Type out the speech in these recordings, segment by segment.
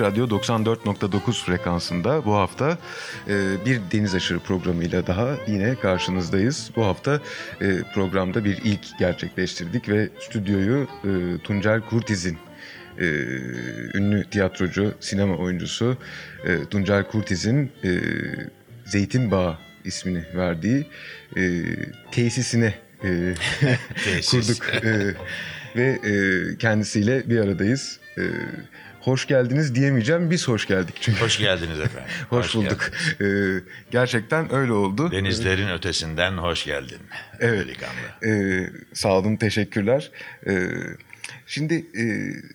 Açık Radyo 94.9 frekansında bu hafta e, bir deniz aşırı programıyla daha yine karşınızdayız. Bu hafta e, programda bir ilk gerçekleştirdik ve stüdyoyu e, Tuncel Kurtiz'in e, ünlü tiyatrocu, sinema oyuncusu e, Tuncel Kurtiz'in e, Zeytinbağı ismini verdiği e, tesisine e, kurduk E, ve e, kendisiyle bir aradayız. E, hoş geldiniz diyemeyeceğim, biz hoş geldik çünkü. Hoş geldiniz efendim. Hoş, bulduk. E, gerçekten öyle oldu. Denizlerin ötesinden hoş geldin. Evet. Delikanlı. Ee, sağ olun, teşekkürler. Ee, şimdi e,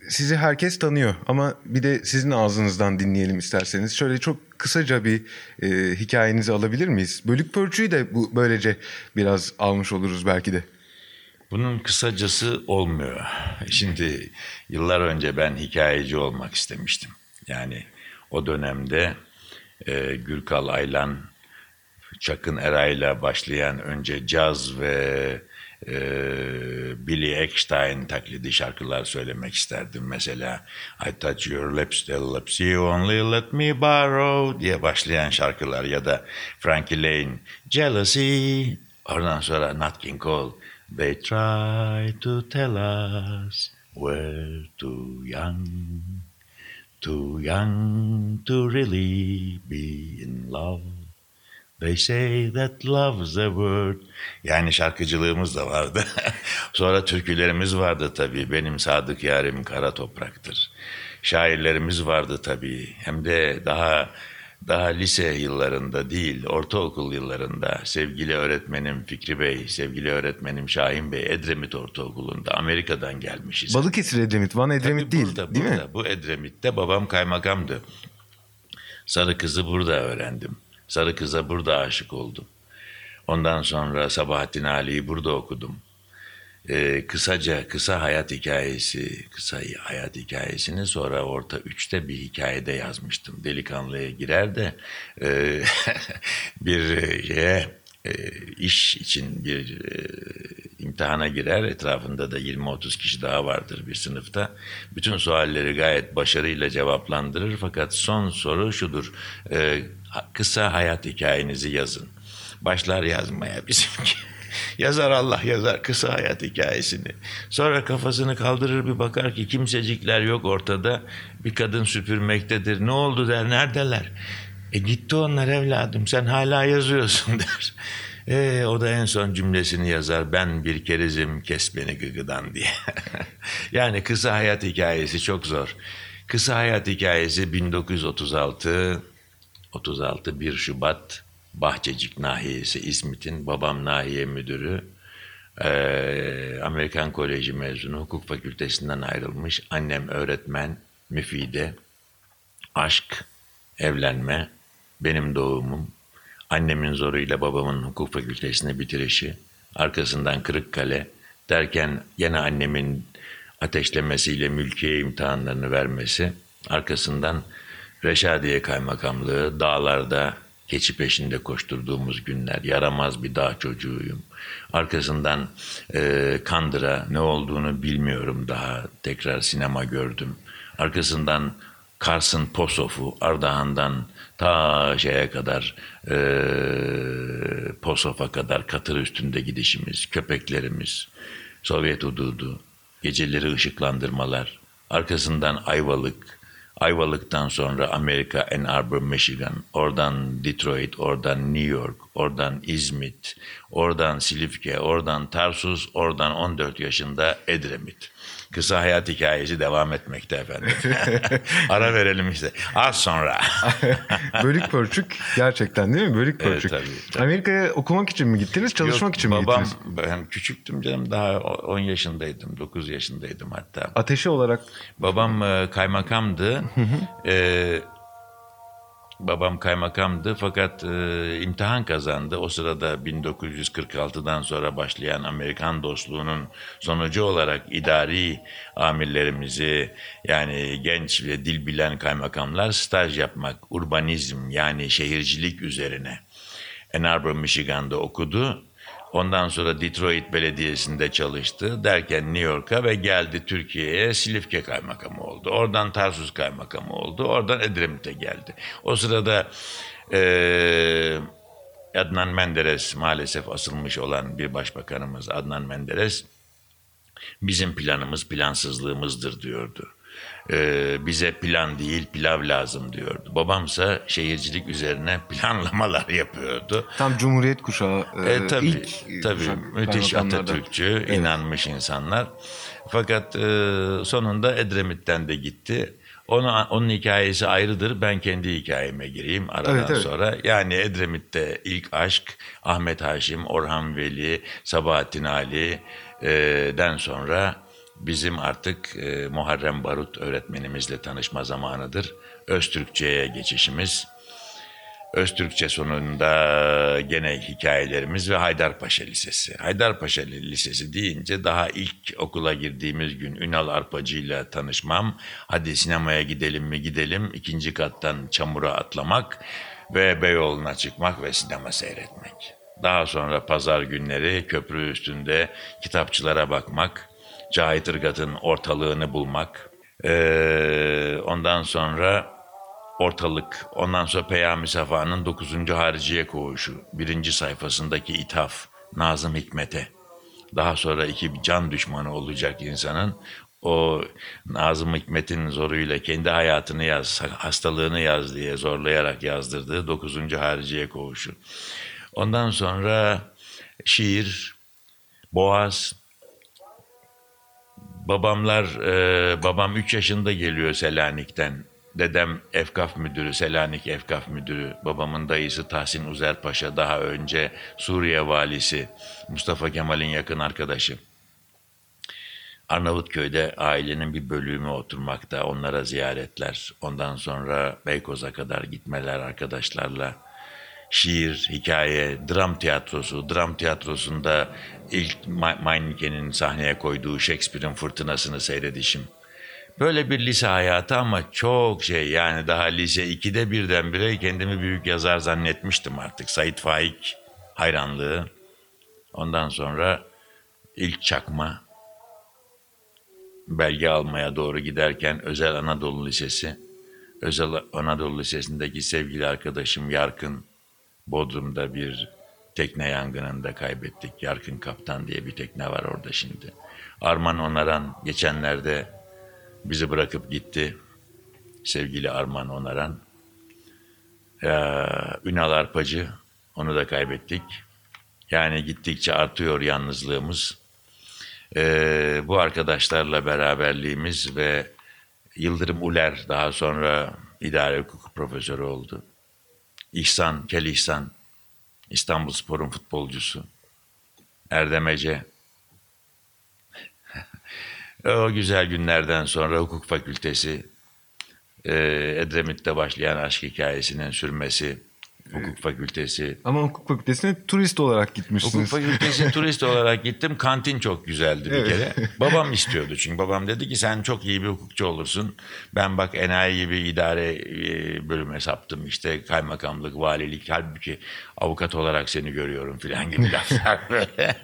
sizi herkes tanıyor ama bir de sizin ağzınızdan dinleyelim isterseniz. Şöyle çok kısaca bir e, hikayenizi alabilir miyiz? Bölük pörçüyü de bu böylece biraz almış oluruz belki de. Bunun kısacası olmuyor. Şimdi yıllar önce ben hikayeci olmak istemiştim. Yani o dönemde e, Gürkal Aylan, Çakın Eray'la başlayan önce caz ve e, Billy Eckstein taklidi şarkılar söylemek isterdim. Mesela I touch your lips, still lips, you only let me borrow diye başlayan şarkılar ya da Frankie Lane, Jealousy, oradan sonra Nat King Cole, They try to tell us we're too young, too young to really be in love. They say that love's the word. Yani şarkıcılığımız da vardı. Sonra türkülerimiz vardı tabii. Benim sadık yarim kara topraktır. Şairlerimiz vardı tabii. Hem de daha daha lise yıllarında değil, ortaokul yıllarında sevgili öğretmenim Fikri Bey, sevgili öğretmenim Şahin Bey Edremit Ortaokulu'nda Amerika'dan gelmişiz. Balıkesir Edremit, Van Edremit Tabii değil burada, değil mi? burada. Bu Edremit'te babam kaymakamdı. Sarı kızı burada öğrendim. Sarı kıza burada aşık oldum. Ondan sonra Sabahattin Ali'yi burada okudum. Ee, kısaca kısa hayat hikayesi, kısa hayat hikayesini sonra orta üçte bir hikayede yazmıştım. Delikanlıya girer de e, bir şeye e, iş için bir e, imtihana girer. Etrafında da 20-30 kişi daha vardır bir sınıfta. Bütün sualleri gayet başarıyla cevaplandırır. Fakat son soru şudur. E, kısa hayat hikayenizi yazın. Başlar yazmaya bizimki. Yazar Allah yazar kısa hayat hikayesini. Sonra kafasını kaldırır bir bakar ki kimsecikler yok ortada. Bir kadın süpürmektedir. Ne oldu der neredeler? E gitti onlar evladım sen hala yazıyorsun der. E, o da en son cümlesini yazar. Ben bir kerizim kes beni gıgıdan diye. yani kısa hayat hikayesi çok zor. Kısa hayat hikayesi 1936 36 1 Şubat Bahçecik Nahiyesi İzmit'in babam nahiye müdürü. Ee, Amerikan Koleji mezunu, hukuk fakültesinden ayrılmış. Annem öğretmen, müfide. Aşk, evlenme, benim doğumum. Annemin zoruyla babamın hukuk fakültesini bitirişi. Arkasından Kırıkkale derken yine annemin ateşlemesiyle mülkiye imtihanlarını vermesi. Arkasından Reşadiye Kaymakamlığı, dağlarda keçi peşinde koşturduğumuz günler, yaramaz bir dağ çocuğuyum. Arkasından e, Kandıra ne olduğunu bilmiyorum daha, tekrar sinema gördüm. Arkasından Kars'ın Posof'u, Ardahan'dan ta şeye kadar, e, Posof'a kadar katır üstünde gidişimiz, köpeklerimiz, Sovyet hududu, geceleri ışıklandırmalar, arkasından Ayvalık, Ayvalık'tan sonra Amerika, Ann Arbor, Michigan, oradan Detroit, oradan New York, oradan İzmit, oradan Silifke, oradan Tarsus, oradan 14 yaşında Edremit. Kısa hayat hikayesi devam etmekte efendim. Ara verelim işte. Az sonra. Bölük pörçük gerçekten değil mi? Bölük Evet, pörçük. tabii, tabii. Amerika'ya okumak için mi gittiniz, çalışmak Yok, için mi babam, gittiniz? Ben küçüktüm canım daha 10 yaşındaydım, 9 yaşındaydım hatta. Ateşi olarak Babam e, kaymakamdı. E, babam kaymakamdı fakat e, imtihan kazandı. O sırada 1946'dan sonra başlayan Amerikan dostluğunun sonucu olarak idari amirlerimizi yani genç ve dil bilen kaymakamlar staj yapmak, urbanizm yani şehircilik üzerine Ann Arbor, Michigan'da okudu. Ondan sonra Detroit Belediyesi'nde çalıştı. Derken New York'a ve geldi Türkiye'ye Silifke kaymakamı oldu. Oradan Tarsus kaymakamı oldu. Oradan Edremit'e geldi. O sırada eee Adnan Menderes maalesef asılmış olan bir başbakanımız Adnan Menderes bizim planımız plansızlığımızdır diyordu. Ee, bize plan değil pilav lazım diyordu. Babamsa şehircilik üzerine planlamalar yapıyordu. tam Cumhuriyet kuşağı. e, E, tabii, ilk, e, tabii kuşak müthiş. Atatürkçü, inanmış insanlar. Fakat e, sonunda Edremit'ten de gitti. Onu, onun hikayesi ayrıdır. Ben kendi hikayeme gireyim aradan Evet, evet. sonra. Yani Edremit'te ilk aşk Ahmet Haşim, Orhan Veli, Sabahattin Ali'den sonra bizim artık e, Muharrem Barut öğretmenimizle tanışma zamanıdır. Öztürkçe'ye geçişimiz. Öztürkçe sonunda gene hikayelerimiz ve Haydarpaşa Lisesi. Haydarpaşa Lisesi deyince daha ilk okula girdiğimiz gün Ünal Arpacı ile tanışmam, hadi sinemaya gidelim mi gidelim, ikinci kattan çamura atlamak ve Beyoğlu'na çıkmak ve sinema seyretmek. Daha sonra pazar günleri köprü üstünde kitapçılara bakmak, Cahit Irgat'ın ortalığını bulmak, Ee, ondan sonra Ortalık, ondan sonra Peyami Safa'nın 9. Hariciye Koğuşu, birinci sayfasındaki ithaf, Nazım Hikmet'e. Daha sonra iki can düşmanı olacak insanın o Nazım Hikmet'in zoruyla kendi hayatını yaz, hastalığını yaz diye zorlayarak yazdırdığı 9. Hariciye Koğuşu. Ondan sonra şiir, Boğaz, Babamlar, e, babam 3 yaşında geliyor Selanik'ten. Dedem Efkaf müdürü, Selanik Efkaf müdürü. Babamın dayısı Tahsin Uzer Paşa daha önce Suriye valisi. Mustafa Kemal'in yakın arkadaşı. Arnavutköy'de ailenin bir bölümü oturmakta, onlara ziyaretler. Ondan sonra Beykoz'a kadar gitmeler arkadaşlarla. Şiir, hikaye, dram tiyatrosu. Dram tiyatrosunda ilk Meineke'nin sahneye koyduğu Shakespeare'in Fırtınasını seyredişim. Böyle bir lise hayatı ama çok şey yani daha lise 2'de birdenbire kendimi büyük yazar zannetmiştim artık. Sait Faik hayranlığı. Ondan sonra ilk çakma belge almaya doğru giderken Özel Anadolu Lisesi, Özel Anadolu Lisesi'ndeki sevgili arkadaşım Yarkın Bodrum'da bir tekne yangınında kaybettik. Yarkın Kaptan diye bir tekne var orada şimdi. Arman Onaran geçenlerde bizi bırakıp gitti. Sevgili Arman Onaran. Ee, Ünal Arpacı onu da kaybettik. Yani gittikçe artıyor yalnızlığımız. Ee, bu arkadaşlarla beraberliğimiz ve Yıldırım Uler daha sonra idare hukuku profesörü oldu. İhsan, Kel İhsan, İstanbul Spor'un futbolcusu. Erdem Ece. o güzel günlerden sonra hukuk fakültesi, e, Edremit'te başlayan aşk hikayesinin sürmesi, hukuk fakültesi, Ama hukuk fakültesine turist olarak Hukuk gitmişsiniz. fakültesi turist olarak gittim. Kantin çok güzeldi bir Evet. kere. Babam istiyordu çünkü babam dedi ki sen çok iyi bir hukukçu olursun. Ben bak enayi gibi idare e, bölüme saptım işte kaymakamlık, valilik. Halbuki avukat olarak seni görüyorum filan gibi laflar böyle.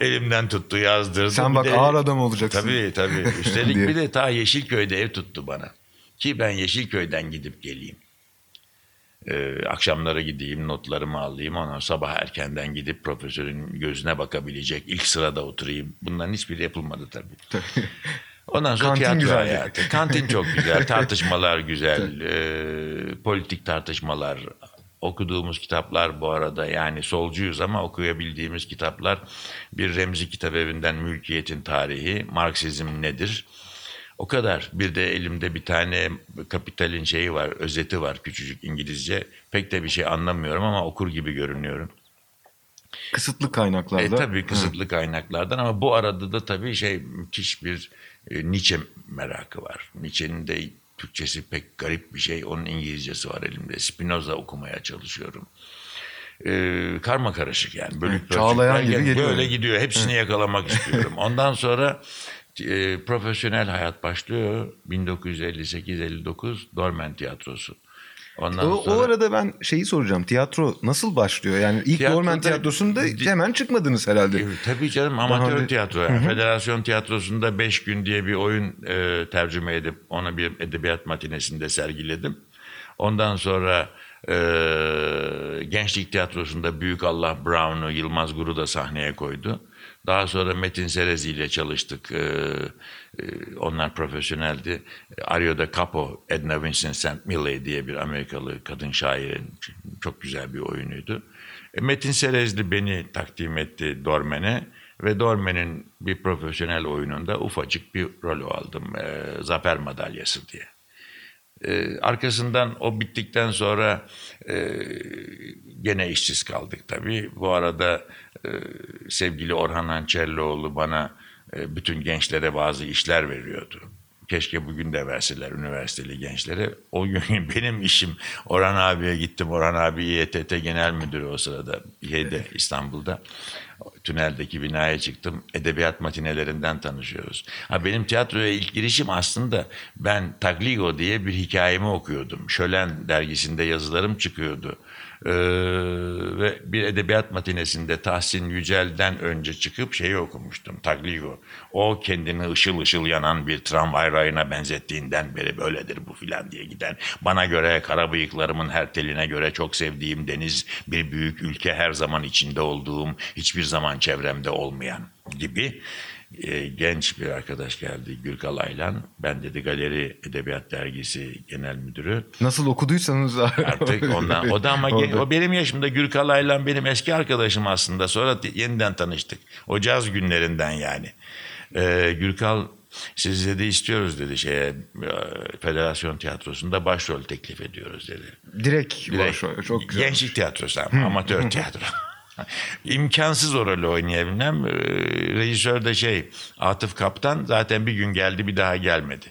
Elimden tuttu yazdırdı. Sen Bir bak de- ağır adam olacaksın. Tabii tabii. Üstelik bir de ta Yeşilköy'de ev tuttu bana. Ki ben Yeşilköy'den gidip geleyim. Ee, akşamları gideyim notlarımı alayım ondan sabah erkenden gidip profesörün gözüne bakabilecek ilk sırada oturayım. Bunların hiçbiri yapılmadı tabii. Ondan sonra Kantin tiyatro güzeldi. hayatı. Kantin çok güzel, tartışmalar güzel, e, politik tartışmalar okuduğumuz kitaplar bu arada yani solcuyuz ama okuyabildiğimiz kitaplar bir Remzi Kitap Evi'nden Mülkiyetin Tarihi, Marksizm nedir? O kadar. Bir de elimde bir tane Kapital'in şeyi var, özeti var küçücük İngilizce. Pek de bir şey anlamıyorum ama okur gibi görünüyorum. Kısıtlı kaynaklarda. E, tabii kısıtlı kaynaklardan ama bu arada da tabii şey müthiş bir e, Nietzsche merakı var. Nietzsche'nin de Türkçesi pek garip bir şey. Onun İngilizcesi var elimde. Spinoza okumaya çalışıyorum. E, karma karışık yani. Bölük çağlayan gibi geliyor. Böyle gidiyor. Hepsini yakalamak istiyorum. Ondan sonra e, profesyonel hayat başlıyor. 1958-59 Dormen Tiyatrosu. Ondan O, o sonra... arada ben şeyi soracağım. Tiyatro nasıl başlıyor? Yani ilk Tiyatroda- Dormen Tiyatrosu'nda hemen çıkmadınız herhalde. E, Tabii canım amatör önce- tiyatro. Yani. Federasyon tiyatrosunda 5 gün diye bir oyun e, tercüme edip onu bir edebiyat matinesinde sergiledim. Ondan sonra e, Gençlik Tiyatrosu'nda Büyük Allah Brown'u Yılmaz Guru da sahneye koydu. Daha sonra Metin Serezi ile çalıştık. E, e, onlar profesyoneldi. Ario'da Capo, Edna Vincent St. Milley diye bir Amerikalı kadın şairin çok güzel bir oyunuydu. E, Metin Serezli beni takdim etti Dormen'e ve Dormen'in bir profesyonel oyununda ufacık bir rol aldım. E, Zafer Madalyası diye. E, arkasından o bittikten sonra e, gene işsiz kaldık tabii. Bu arada e, sevgili Orhan Hançerlioğlu bana e, bütün gençlere bazı işler veriyordu. Keşke bugün de verseler üniversiteli gençlere. O gün benim işim Orhan abiye gittim. Orhan abi İETT Genel Müdürü o sırada şeyde İstanbul'da. Tüneldeki binaya çıktım. Edebiyat matinelerinden tanışıyoruz. Ha, benim tiyatroya ilk girişim aslında ben Tagligo diye bir hikayemi okuyordum. Şölen dergisinde yazılarım çıkıyordu. Ee, ve bir edebiyat matinesinde Tahsin Yücel'den önce çıkıp şeyi okumuştum. Tagligo. O kendini ışıl ışıl yanan bir tramvay rayına benzettiğinden beri böyledir bu filan diye giden. Bana göre kara bıyıklarımın her teline göre çok sevdiğim deniz bir büyük ülke her zaman içinde olduğum hiçbir zaman çevremde olmayan gibi e, genç bir arkadaş geldi Gürkal Aylan. Ben dedi Galeri Edebiyat Dergisi Genel Müdürü. Nasıl okuduysanız Artık ondan o da ama o benim yaşımda Gürkal Aylan benim eski arkadaşım aslında. Sonra yeniden tanıştık. O caz günlerinden yani. Ee, Gürkal siz dedi istiyoruz dedi şeye e, Federasyon Tiyatrosu'nda başrol teklif ediyoruz dedi. Direkt, Direkt başrol. Çok güzel. Gençlik tiyatrosu ama amatör tiyatro. İmkansız o rolü oynayabilmem. Ee, Rejisör de şey Atıf Kaptan zaten bir gün geldi bir daha gelmedi.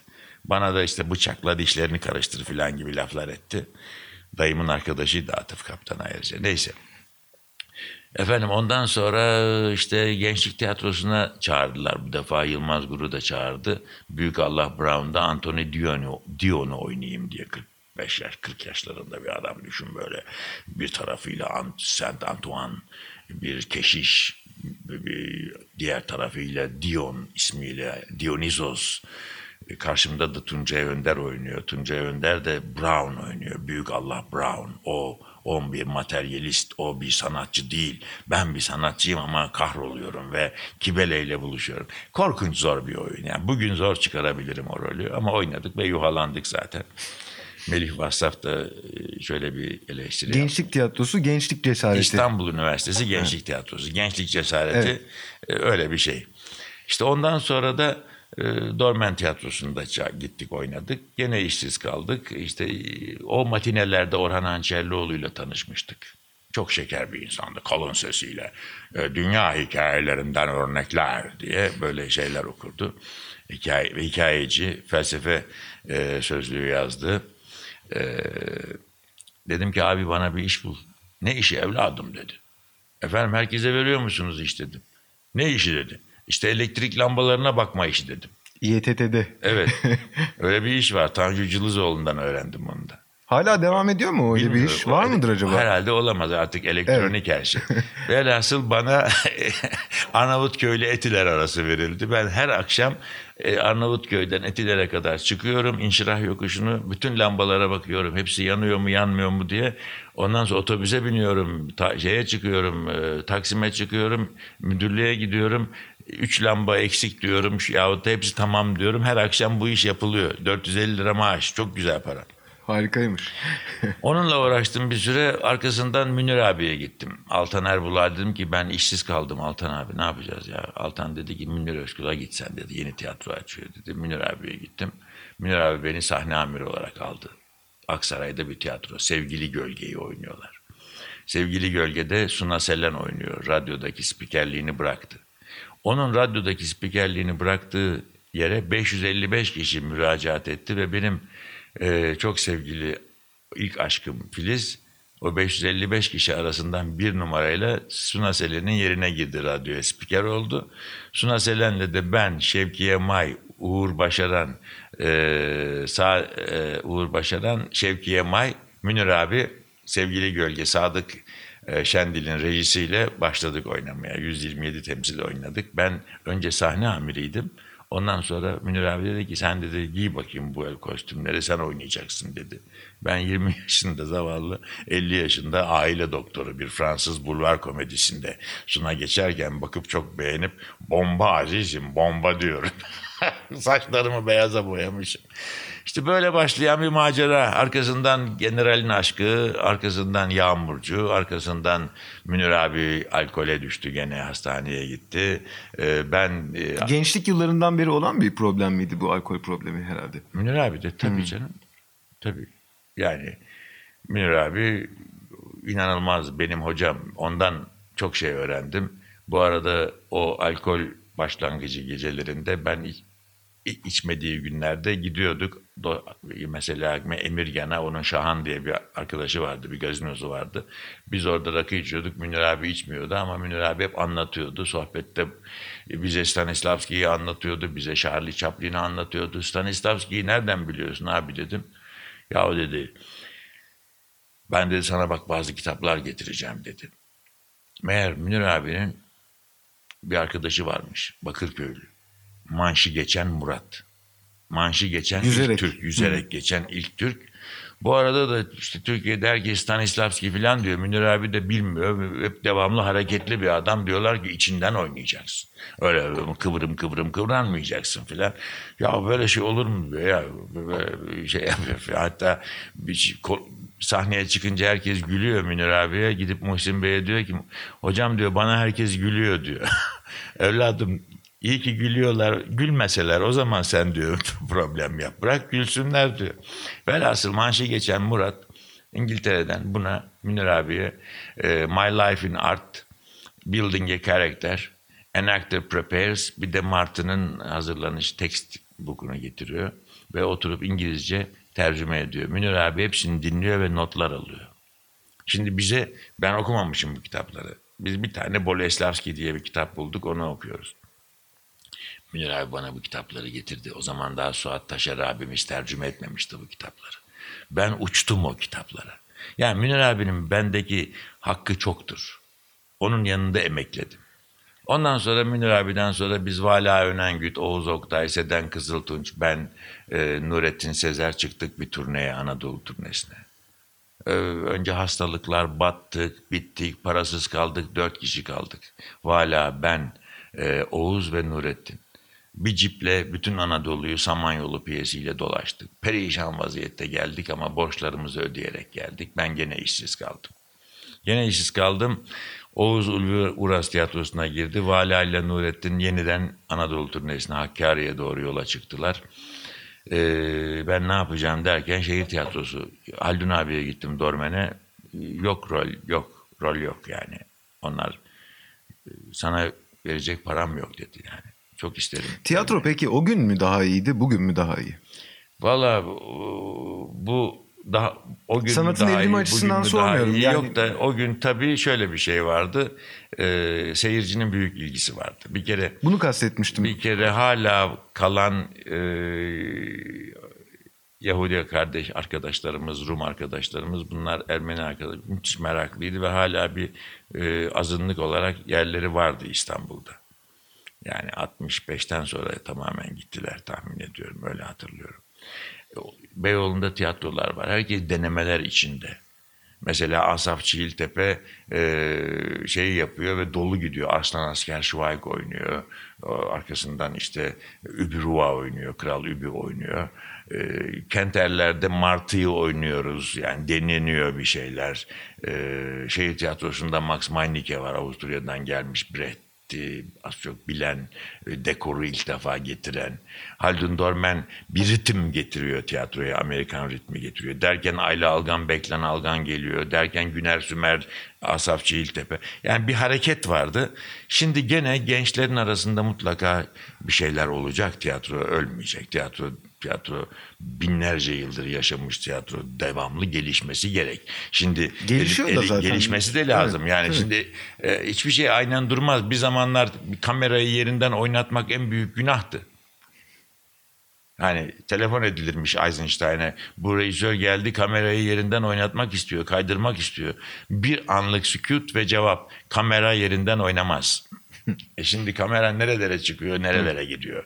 Bana da işte bıçakla dişlerini karıştır filan gibi laflar etti. Dayımın arkadaşıydı Atıf Kaptan ayrıca. Neyse. Efendim ondan sonra işte Gençlik Tiyatrosu'na çağırdılar. Bu defa Yılmaz Guru da çağırdı. Büyük Allah Brown'da Anthony Dion'u, Dion'u oynayayım diye 45 yaş, 40 yaşlarında bir adam düşün böyle. Bir tarafıyla Saint Antoine, bir keşiş, bir diğer tarafıyla Dion ismiyle Dionysos. E, Karşımda da Tuncay Önder oynuyor. Tuncay Önder de Brown oynuyor. Büyük Allah Brown. O o bir materyalist, o bir sanatçı değil. Ben bir sanatçıyım ama kahroluyorum ve Kibele ile buluşuyorum. Korkunç zor bir oyun. Yani bugün zor çıkarabilirim o rolü ama oynadık ve yuhalandık zaten. Melih Vassaf da e, şöyle bir eleştiri yaptı. Gençlik tiyatrosu, gençlik cesareti. İstanbul Üniversitesi Gençlik Tiyatrosu. Gençlik cesareti e, öyle bir şey. İşte ondan sonra da e, Dormen Tiyatrosu'nda gittik oynadık. Gene işsiz kaldık. İşte e, o matinelerde Orhan Hançerlioğlu'yla tanışmıştık. Çok şeker bir insandı kalın sesiyle. E, dünya hikayelerinden örnekler diye böyle şeyler okurdu. Hikaye, hikayeci, felsefe e, sözlüğü yazdı. E, dedim ki abi bana bir iş bul. Ne işi evladım dedi. Efendim herkese veriyor musunuz iş dedim. Ne işi dedi. İşte elektrik lambalarına bakma işi dedim. İETT'de. Evet. Öyle bir iş var. Tanju Cılızoğlu'ndan öğrendim onu da. Hala devam ediyor mu öyle bir Bilmiyorum. iş? Var O- mıdır acaba? Herhalde olamaz artık elektronik her şey. Velhasıl bana Arnavutköy ile Etiler arası verildi. Ben her akşam e, Arnavutköy'den Etiler'e kadar çıkıyorum. İnşirah yokuşunu bütün lambalara bakıyorum. Hepsi yanıyor mu yanmıyor mu diye. Ondan sonra otobüse biniyorum. Ta, şeye çıkıyorum. E, Taksim'e çıkıyorum. Müdürlüğe gidiyorum. Üç lamba eksik diyorum. Yahut da hepsi tamam diyorum. Her akşam bu iş yapılıyor. 450 lira maaş. Çok güzel para. Harikaymış. Onunla uğraştım bir süre. Arkasından Münir abiye gittim. Altan Erbul'a dedim ki ben işsiz kaldım Altan abi ne yapacağız ya? Altan dedi ki Münir Özkul'a gitsen dedi. Yeni tiyatro açıyor dedi. Münir abiye gittim. Münir abi beni sahne amiri olarak aldı. Aksaray'da bir tiyatro. Sevgili Gölge'yi oynuyorlar. Sevgili Gölge'de Suna Selen oynuyor. Radyodaki spikerliğini bıraktı. Onun radyodaki spikerliğini bıraktığı yere 555 kişi müracaat etti ve benim e, çok sevgili ilk aşkım Filiz o 555 kişi arasından bir numarayla Suna Selen'in yerine girdi radyoya spiker oldu. Suna Selen'le de ben, Şevkiye May, Uğur Başaran, e, sağ, e, Uğur Başaran, Şevkiye May, Münir abi, sevgili Gölge Sadık e, Şendil'in rejisiyle başladık oynamaya. 127 temsil oynadık. Ben önce sahne amiriydim. Ondan sonra Münir abi dedi ki sen dedi giy bakayım bu el kostümleri sen oynayacaksın dedi. Ben 20 yaşında zavallı 50 yaşında aile doktoru bir Fransız bulvar komedisinde suna geçerken bakıp çok beğenip bomba azizim bomba diyorum. Saçlarımı beyaza boyamışım. İşte böyle başlayan bir macera. Arkasından generalin aşkı, arkasından yağmurcu, arkasından Münir abi alkole düştü gene hastaneye gitti. Ee, ben e, Gençlik yıllarından beri olan bir problem miydi bu alkol problemi herhalde? Münir abi de tabii canım. Tabii. Yani Münir abi inanılmaz benim hocam. Ondan çok şey öğrendim. Bu arada o alkol başlangıcı gecelerinde ben içmediği günlerde gidiyorduk. Mesela Emirgan'a onun Şahan diye bir arkadaşı vardı, bir gazinosu vardı. Biz orada rakı içiyorduk. Münir abi içmiyordu ama Münir abi hep anlatıyordu. Sohbette bize Stanislavski'yi anlatıyordu, bize Charlie Chaplin'i anlatıyordu. Stanislavski'yi nereden biliyorsun abi dedim. Ya dedi, ben dedi sana bak bazı kitaplar getireceğim dedi. Meğer Münir abinin bir arkadaşı varmış Bakırköylü. Manşi geçen Murat. Manşi geçen Yüzerek. ilk Türk. Yüzerek geçen ilk Türk. Bu arada da işte Türkiye'de herkes Stanislavski falan diyor. Münir abi de bilmiyor. Hep devamlı hareketli bir adam. Diyorlar ki içinden oynayacaksın. Öyle kıvrım kıvrım kıvranmayacaksın filan. Ya böyle şey olur mu diyor ya. Şey yapıyor. Hatta bir şey- sahneye çıkınca herkes gülüyor Münir abiye. Gidip Muhsin Bey'e diyor ki hocam diyor bana herkes gülüyor diyor. Evladım iyi ki gülüyorlar. Gülmeseler o zaman sen diyor problem yap. Bırak gülsünler diyor. Velhasıl manşı geçen Murat İngiltere'den buna Münir abiye e, My Life in Art Building a Character An Actor Prepares bir de Martin'ın hazırlanış tekst bukunu getiriyor ve oturup İngilizce tercüme ediyor. Münir abi hepsini dinliyor ve notlar alıyor. Şimdi bize ben okumamışım bu kitapları. Biz bir tane Boleslavski diye bir kitap bulduk onu okuyoruz. Münir abi bana bu kitapları getirdi. O zaman daha Suat Taşer abimiz tercüme etmemişti bu kitapları. Ben uçtum o kitaplara. Yani Münir abinin bendeki hakkı çoktur. Onun yanında emekledim. Ondan sonra Münir abiden sonra biz Vala Önengüt, Oğuz Oktay, Seden Kızıltunç, ben e, Nurettin Sezer çıktık bir turneye, Anadolu turnesine. Ee, önce hastalıklar battık, bittik, parasız kaldık, dört kişi kaldık. Vala, ben, e, Oğuz ve Nurettin. Bir ciple bütün Anadolu'yu Samanyolu piyesiyle dolaştık. Perişan vaziyette geldik ama borçlarımızı ödeyerek geldik. Ben gene işsiz kaldım. Gene işsiz kaldım. Oğuz Ulvi Uras Tiyatrosu'na girdi. Vala ile Nurettin yeniden Anadolu turnesine Hakkari'ye doğru yola çıktılar. Ee, ben ne yapacağım derken şehir tiyatrosu. Haldun abiye gittim Dormen'e. Yok rol, yok. Rol yok yani. Onlar e, sana verecek param yok dedi yani. Çok isterim. Tiyatro peki o gün mü daha iyiydi, bugün mü daha iyi? Valla bu- daha o gün Sanatın daha iyi, açısından bugün mü daha sormuyorum. iyi? Yani- Yok da o gün tabii şöyle bir şey vardı. Ee, seyircinin büyük ilgisi vardı. Bir kere Bunu kastetmiştim. bir kere hala kalan e, Yahudi kardeş arkadaşlarımız, Rum arkadaşlarımız bunlar Ermeni arkadaş müthiş meraklıydı ve hala bir e, azınlık olarak yerleri vardı İstanbul'da. Yani 65'ten sonra tamamen gittiler tahmin ediyorum öyle hatırlıyorum. Beyoğlu'nda tiyatrolar var. Herkes denemeler içinde. Mesela Asaf Çiğiltepe e, şeyi yapıyor ve dolu gidiyor. Arslan Asker Şuvayk oynuyor. Arkasından işte Übü Ruva oynuyor. Kral Übü oynuyor. E, Kenterler'de Martı'yı oynuyoruz. Yani deneniyor bir şeyler. E, şehir tiyatrosunda Max Meinecke var. Avusturya'dan gelmiş Brecht etti, az çok bilen, e, dekoru ilk defa getiren. Haldun Dorman bir ritim getiriyor tiyatroya, Amerikan ritmi getiriyor. Derken Ayla Algan, Beklen Algan geliyor. Derken Güner Sümer, Asaf Çiğiltepe. Yani bir hareket vardı. Şimdi gene gençlerin arasında mutlaka bir şeyler olacak. Tiyatro ölmeyecek. Tiyatro tiyatro binlerce yıldır yaşamış tiyatro devamlı gelişmesi gerek. Şimdi Gelişiyor da zaten. gelişmesi de lazım. Evet, yani evet. şimdi e, hiçbir şey aynen durmaz. Bir zamanlar bir kamerayı yerinden oynatmak en büyük günahtı. Yani telefon edilirmiş Eisenstein'e. Bu rejisör geldi kamerayı yerinden oynatmak istiyor, kaydırmak istiyor. Bir anlık sükut ve cevap. Kamera yerinden oynamaz. E şimdi kamera nerelere çıkıyor, nerelere gidiyor?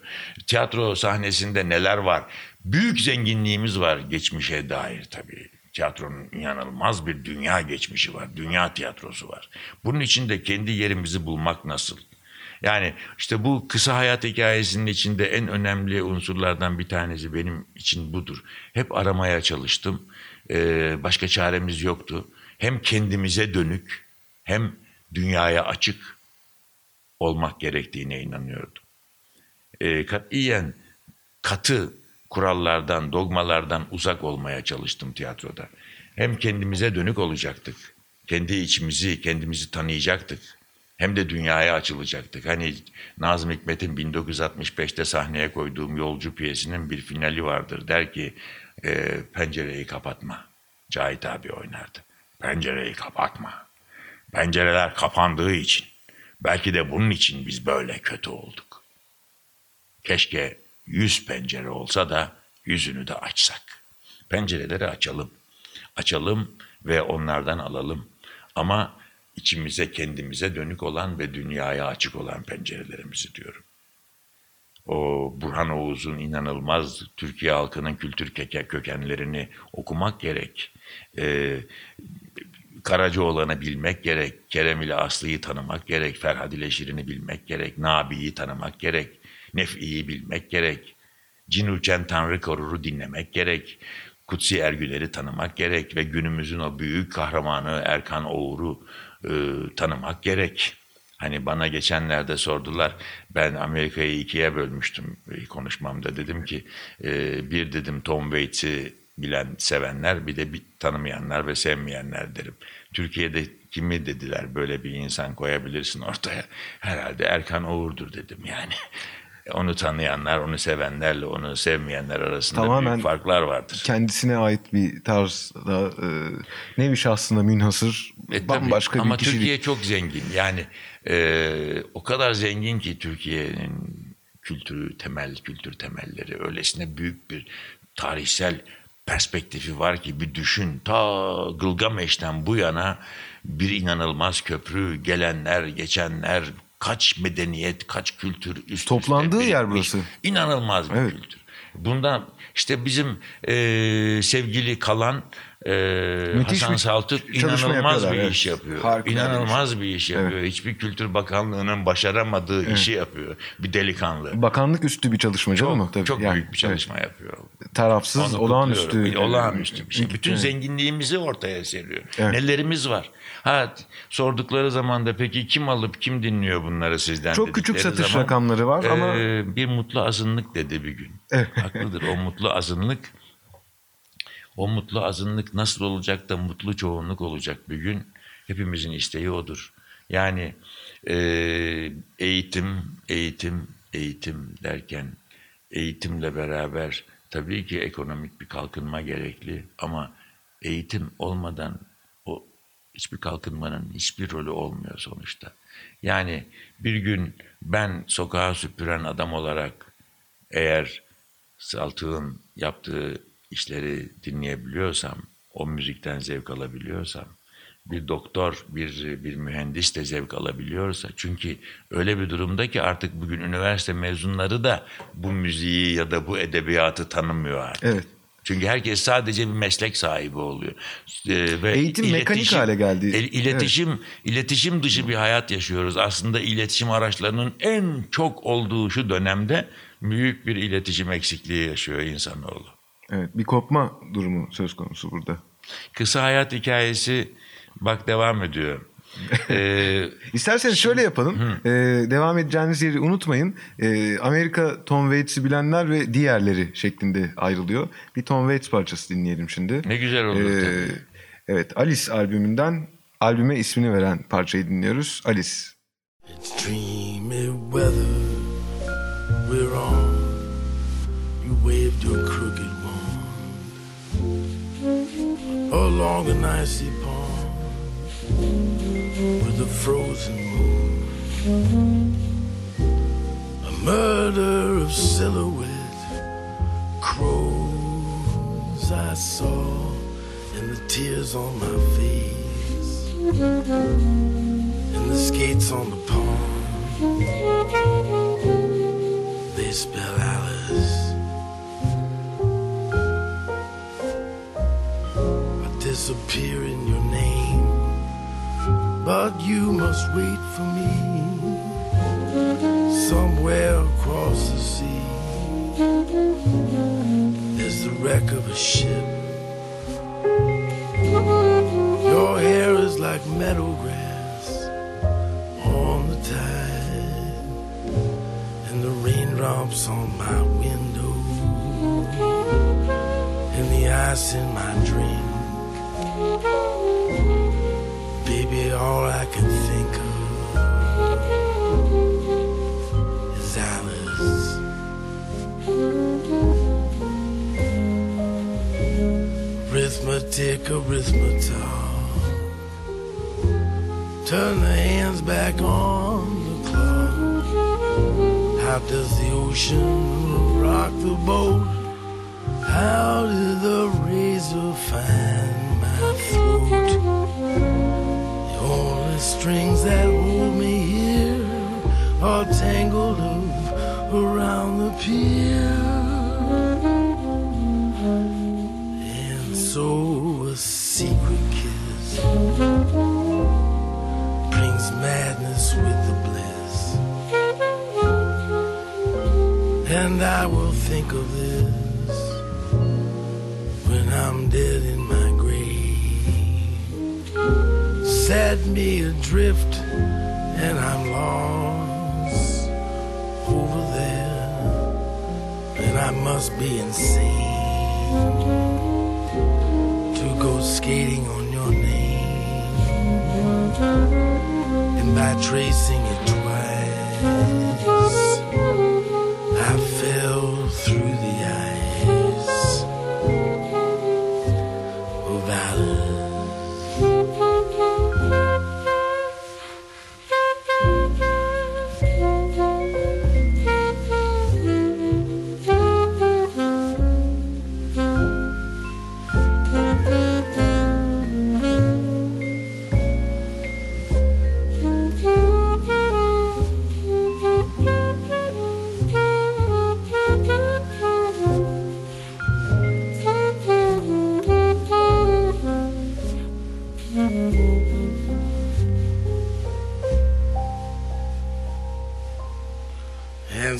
Tiyatro sahnesinde neler var? Büyük zenginliğimiz var geçmişe dair tabii. Tiyatronun inanılmaz bir dünya geçmişi var. Dünya tiyatrosu var. Bunun içinde kendi yerimizi bulmak nasıl? Yani işte bu kısa hayat hikayesinin içinde en önemli unsurlardan bir tanesi benim için budur. Hep aramaya çalıştım. Ee, başka çaremiz yoktu. Hem kendimize dönük hem dünyaya açık olmak gerektiğine inanıyordum. Ee, katiyen katı kurallardan, dogmalardan uzak olmaya çalıştım tiyatroda. Hem kendimize dönük olacaktık. Kendi içimizi, kendimizi tanıyacaktık. Hem de dünyaya açılacaktık. Hani Nazım Hikmet'in 1965'te sahneye koyduğum Yolcu piyesinin bir finali vardır. Der ki e, pencereyi kapatma. Cahit abi oynardı. Pencereyi kapatma. Pencereler kapandığı için. Belki de bunun için biz böyle kötü olduk. Keşke yüz pencere olsa da yüzünü de açsak. Pencereleri açalım. Açalım ve onlardan alalım. Ama içimize kendimize dönük olan ve dünyaya açık olan pencerelerimizi diyorum. O Burhan Oğuz'un inanılmaz Türkiye halkının kültür kökenlerini okumak gerek. Ee, Karacaoğlan'ı bilmek gerek, Kerem ile Aslı'yı tanımak gerek, Ferhad ile Şirin'i bilmek gerek, Nabi'yi tanımak gerek, Nef'i'yi bilmek gerek, Cinurçen Tanrı Korur'u dinlemek gerek, Kutsi Ergüler'i tanımak gerek ve günümüzün o büyük kahramanı Erkan Oğur'u e, tanımak gerek. Hani bana geçenlerde sordular, ben Amerika'yı ikiye bölmüştüm e, konuşmamda. Dedim ki e, bir dedim Tom Waits'i bilen sevenler bir de bir tanımayanlar ve sevmeyenler derim. Türkiye'de kimi dediler böyle bir insan koyabilirsin ortaya. Herhalde Erkan Oğur'dur dedim yani. Onu tanıyanlar, onu sevenlerle onu sevmeyenler arasında Tamamen büyük farklar vardır. Kendisine ait bir tarzda e, nevi şahsına münhasır E, tabii. bambaşka Ama bir kişilik. Türkiye çok zengin. Yani e, o kadar zengin ki Türkiye'nin kültürü, temel kültür temelleri öylesine büyük bir tarihsel perspektifi var ki bir düşün. Ta Gılgameş'ten bu yana bir inanılmaz köprü, gelenler, geçenler, kaç medeniyet, kaç kültür üst üste Toplandığı yer birikmiş. burası. İnanılmaz bir Evet. kültür. Bundan işte bizim e, sevgili kalan e, Müthiş Hasan bir Saltuk inanılmaz bir iş evet. yapıyor. Harikulade İnanılmaz bir iş yapıyor. Hiçbir Kültür Bakanlığı'nın başaramadığı işi yapıyor. Bir delikanlı. Bakanlık üstü bir çalışma canım Çok, o tabii. çok Yani, büyük bir çalışma yapıyor. evet. Tarafsız, Onu olağanüstü. kutluyorum. Olağanüstü bir şey. Evet. Bütün zenginliğimizi ortaya seriyor. Evet. Nelerimiz var. Ha sordukları zaman da peki kim alıp kim dinliyor bunları sizden Çok küçük satış zaman, rakamları var ama- e, bir mutlu azınlık dedi bir gün. Evet. Haklıdır. O mutlu azınlık o mutlu azınlık nasıl olacak da mutlu çoğunluk olacak bir gün? Hepimizin isteği odur. Yani e, eğitim, eğitim, eğitim derken eğitimle beraber tabii ki ekonomik bir kalkınma gerekli ama eğitim olmadan o hiçbir kalkınmanın hiçbir rolü olmuyor sonuçta. Yani bir gün ben sokağa süpüren adam olarak eğer Saltık'ın yaptığı işleri dinleyebiliyorsam, o müzikten zevk alabiliyorsam, bir doktor, bir, bir mühendis de zevk alabiliyorsa, çünkü öyle bir durumda ki artık bugün üniversite mezunları da bu müziği ya da bu edebiyatı tanımıyor artık. Evet. Çünkü herkes sadece bir meslek sahibi oluyor. Ee, ve Eğitim mekanik hale geldi. el- iletişim, iletişim dışı bir hayat yaşıyoruz. Aslında iletişim araçlarının en çok olduğu şu dönemde büyük bir iletişim eksikliği yaşıyor insanoğlu. Evet, bir kopma durumu söz konusu burada. Kısa hayat hikayesi bak devam ediyor. Ee, İsterseniz şöyle yapalım. Ee, devam edeceğiniz yeri unutmayın. Ee, Amerika Tom Waits'i bilenler ve diğerleri şeklinde ayrılıyor. Bir Tom Waits parçası dinleyelim şimdi. ne güzel olur Ee, tabii. evet, Alice albümünden albüme ismini veren parçayı dinliyoruz. Alice. It's dreamy weather we're on. You waved your crooked along an icy pond with a frozen moon. A murder of silhouette crows I saw and the tears on my face and the skates on the pond. They spell Alice. Disappear in your name, but you must wait for me somewhere across the sea. There's the wreck of a ship. Your hair is like meadow grass on the tide, and the raindrops on my window, and the ice in my drink. Baby, all I can think of is Alice. Arithmetic, arithmetic. Turn the hands back on the clock. How does the ocean rock the boat? How did the razor find throat? The only strings that hold me here are tangled up around the pier. And so a secret kiss brings madness with the bliss. And I will think of this when I'm dead Set me adrift, and I'm lost over there. And I must be insane to go skating on your name. And by tracing it twice,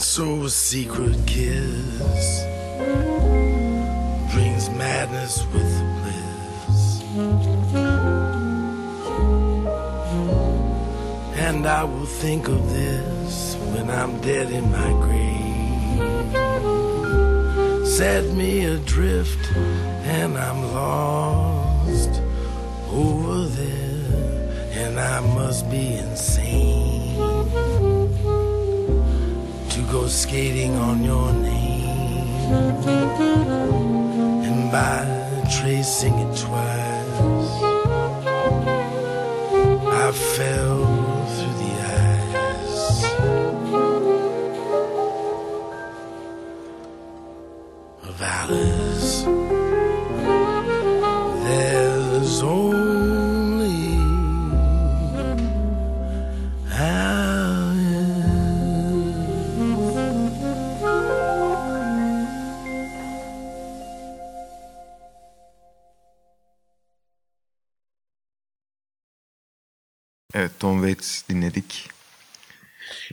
so secret kiss brings madness with bliss. And I will think of this when I'm dead in my grave. Set me adrift and I'm lost over there. And I must be insane go skating on your name. And by tracing it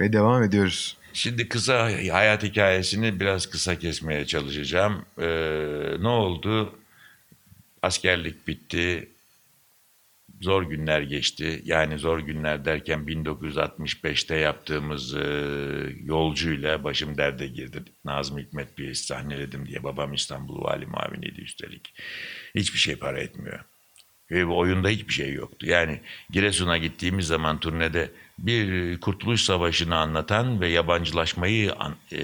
Ve devam ediyoruz. Şimdi kısa hayat hikayesini biraz kısa kesmeye çalışacağım. Ee, ne oldu? Askerlik bitti. Zor günler geçti. Yani zor günler derken 1965'te yaptığımız e, yolcuyla başım derde girdi. Nazım Hikmet bir sahneledim diye. Babam İstanbul Vali Muaviniydi üstelik. Hiçbir şey para etmiyor. Ve oyunda hiçbir şey yoktu. Yani Giresun'a gittiğimiz zaman turnede bir Kurtuluş Savaşı'nı anlatan ve yabancılaşmayı an- e,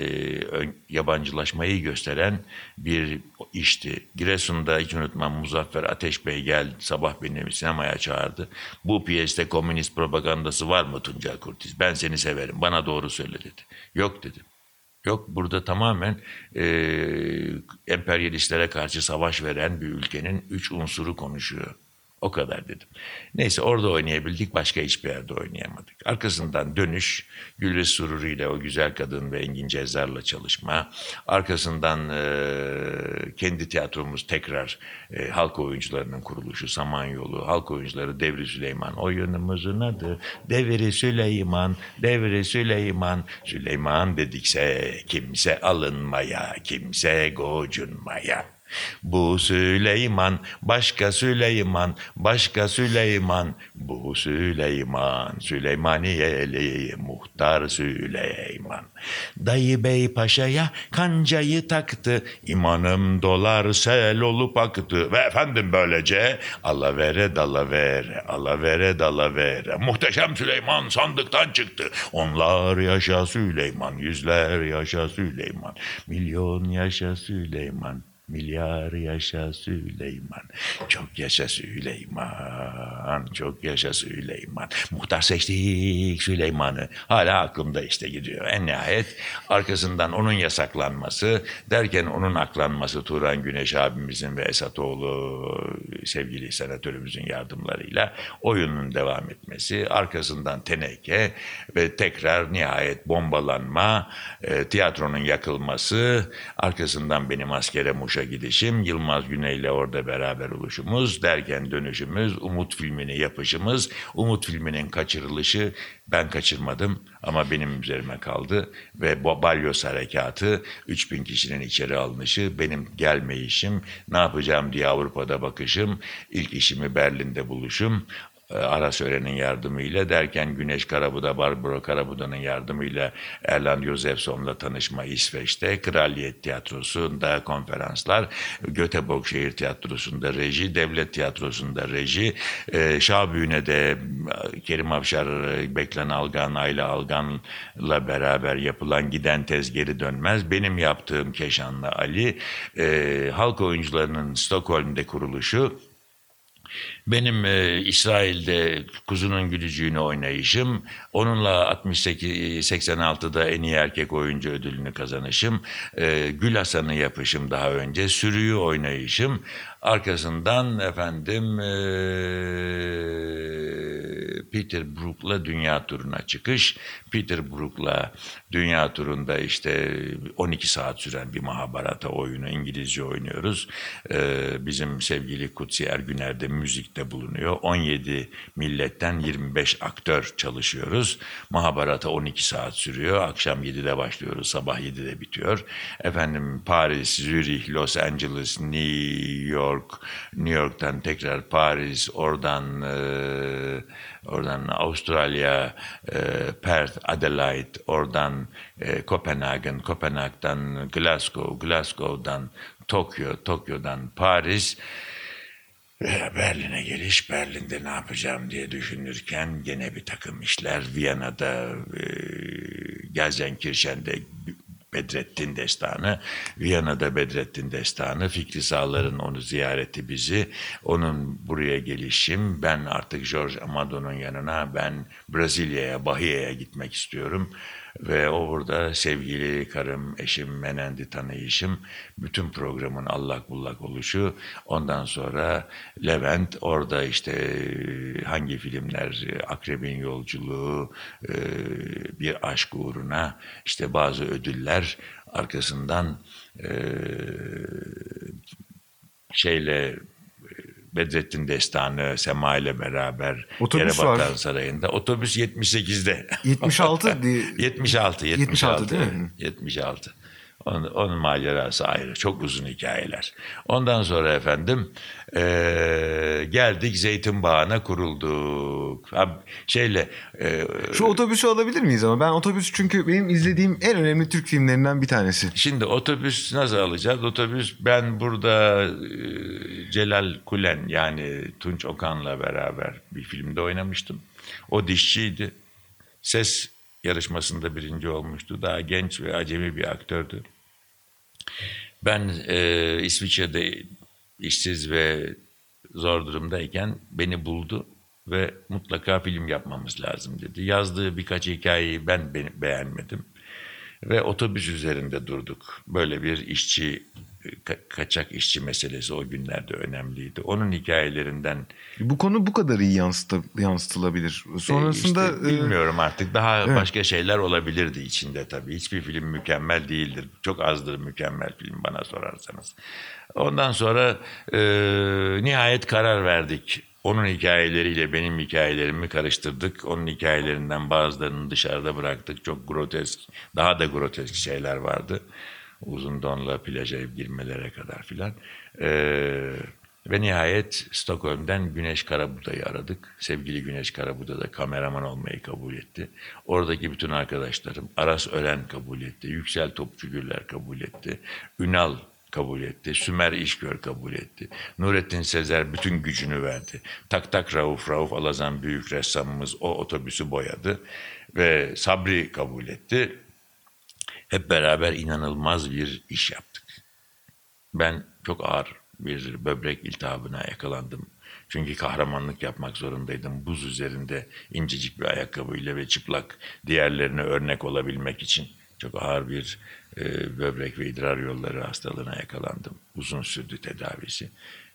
yabancılaşmayı gösteren bir işti. Giresun'da hiç unutmam Muzaffer Ateş Bey geldi sabah beni sinemaya çağırdı. Bu piyeste komünist propagandası var mı Tuncel Kurtiz? Ben seni severim bana doğru söyle dedi. Yok dedim. Yok burada tamamen e, emperyalistlere karşı savaş veren bir ülkenin üç unsuru konuşuyor. O kadar dedim. Neyse orada oynayabildik başka hiçbir yerde oynayamadık. Arkasından dönüş Gülriz Sururi ile o güzel kadın ve Engin Cezzar'la çalışma. Arkasından e, kendi tiyatromuz tekrar e, halk oyuncularının kuruluşu Samanyolu. Halk oyuncuları Devri Süleyman. Oyunumuzun adı Devri Süleyman. Devri Süleyman. Süleyman dedikse kimse alınmaya, kimse gocunmaya. Bu Süleyman, başka Süleyman, başka Süleyman, bu Süleyman, Süleymaniyeli muhtar Süleyman. Dayı Bey Paşa'ya kancayı taktı, imanım dolar sel olup aktı. Ve efendim böylece alavere dalavere, alavere dalavere. Muhteşem Süleyman sandıktan çıktı. Onlar yaşa Süleyman, yüzler yaşa Süleyman, milyon yaşa Süleyman. Milyar yaşa Süleyman, çok yaşa Süleyman, çok yaşa Süleyman. Muhtar seçtik Süleyman'ı. Hala aklımda işte gidiyor. En nihayet arkasından onun yasaklanması, derken onun aklanması Turan Güneş abimizin ve Esatoğlu sevgili senatörümüzün yardımlarıyla oyunun devam etmesi, arkasından teneke ve tekrar nihayet bombalanma, e, tiyatronun yakılması, arkasından benim askere Muş'a gidişim, Yılmaz Güney'le orada beraber oluşumuz, derken dönüşümüz, Umut filmini yapışımız, Umut filminin kaçırılışı, ben kaçırmadım ama benim üzerime kaldı ve bu Balyos harekatı, 3000 kişinin içeri alınışı, benim gelmeyişim, ne yapacağım diye Avrupa'da bakışım, ilk işimi Berlin'de buluşum, e, Ara Sören'in yardımıyla derken Güneş Karabuda, Barbara Karabuda'nın yardımıyla Erland Josephson'la tanışma İsveç'te, Kraliyet Tiyatrosu'nda konferanslar, Göteborg Şehir Tiyatrosu'nda reji, Devlet Tiyatrosu'nda reji, e, Şahbüyüne'de e, Kerim Afşar, e, Beklen Algan, Ayla Algan'la beraber yapılan Giden Tez Geri Dönmez, benim yaptığım Keşanlı Ali, halk oyuncularının Stockholm'de kuruluşu, benim e, İsrail'de Kuzunun Gülücüğünü oynayışım, onunla 68 86'da en iyi erkek oyuncu ödülünü kazanışım, e, Gül Hasan'ı yapışım daha önce, Sürüyü oynayışım, arkasından efendim e, Peter Brook'la dünya turuna çıkış. Peter Brook'la dünya turunda işte 12 saat süren bir Mahabharata oyunu İngilizce oynuyoruz. Ee, bizim sevgili Kutsi Ergüner de müzikte bulunuyor. 17 milletten 25 aktör çalışıyoruz. Mahabharata 12 saat sürüyor. Akşam 7'de başlıyoruz. Sabah 7'de bitiyor. Efendim Paris, Zürih, Los Angeles, New York, New York'tan tekrar Paris, oradan e, oradan Avustralya, e, Perth, Adelaide, oradan e, Kopenhagen, Kopenhag'dan Glasgow, Glasgow'dan Tokyo, Tokyo'dan Paris, Berlin'e geliş, Berlin'de ne yapacağım diye düşünürken gene bir takım işler. Viyana'da, e, Gelsenkirchen'de Bedrettin Destanı, Viyana'da Bedrettin Destanı, Fikri Sağlar'ın onu ziyareti bizi, onun buraya gelişim, ben artık George Amado'nun yanına, ben Brezilya'ya, Bahia'ya gitmek istiyorum. Ve o burada sevgili karım, eşim, Menendi tanıyışım, bütün programın allak bullak oluşu. Ondan sonra Levent orada işte e, hangi filmler, e, Akrebin Yolculuğu, e, Bir Aşk Uğruna, işte bazı ödüller arkasından şeyle Bedrettin Destanı, Sema ile beraber Otobüs Yerebatan var. Sarayı'nda. Otobüs 78'de. 76 diye- 76, 76, 76 değil mi? 76. Onun, onun macerası ayrı. Çok uzun hikayeler. Ondan sonra efendim eee, geldik Zeytinbağı'na kurulduk. Ha, şeyle eee, Şu otobüsü alabilir miyiz ama? Ben otobüs çünkü benim izlediğim en önemli Türk filmlerinden bir tanesi. Şimdi otobüs nasıl alacağız? Otobüs ben burada e, Celal Kulen yani Tunç Okan'la beraber bir filmde oynamıştım. O dişçiydi. Ses yarışmasında birinci olmuştu. Daha genç ve acemi bir aktördü. Ben e, İsviçre'de işsiz ve zor durumdayken beni buldu ve mutlaka film yapmamız lazım dedi. Yazdığı birkaç hikayeyi ben be- beğenmedim ve otobüs üzerinde durduk. Böyle bir işçi ka- kaçak işçi meselesi o günlerde önemliydi. Onun hikayelerinden Bu konu bu kadar iyi yansıtı, yansıtılabilir. Sonrasında işte e, bilmiyorum artık daha evet. başka şeyler olabilirdi içinde tabii. Hiçbir film mükemmel değildir. Çok azdır mükemmel film bana sorarsanız. Ondan sonra e, nihayet karar verdik. Onun hikayeleriyle benim hikayelerimi karıştırdık. Onun hikayelerinden bazılarını dışarıda bıraktık. Çok grotesk, daha da grotesk şeyler vardı. Uzun donla plaja girmelere kadar filan. Eee ve nihayet Stockholm'den Güneş Karabuda'yı aradık. Sevgili Güneş Karabuda da kameraman olmayı kabul etti. Oradaki bütün arkadaşlarım Aras Ören kabul etti. Yüksel Topçugüller kabul etti. Ünal kabul etti. Sümer İşgör kabul etti. Nurettin Sezer bütün gücünü verdi. Tak tak Rauf Rauf Alazan büyük ressamımız o otobüsü boyadı. Ve Sabri kabul etti. Hep beraber inanılmaz bir iş yaptık. Ben çok ağır bir böbrek iltihabına yakalandım. Çünkü kahramanlık yapmak zorundaydım. Buz üzerinde incecik bir ayakkabıyla ve çıplak diğerlerine örnek olabilmek için. Çok ağır bir e, böbrek ve idrar yolları hastalığına yakalandım. Uzun sürdü tedavisi.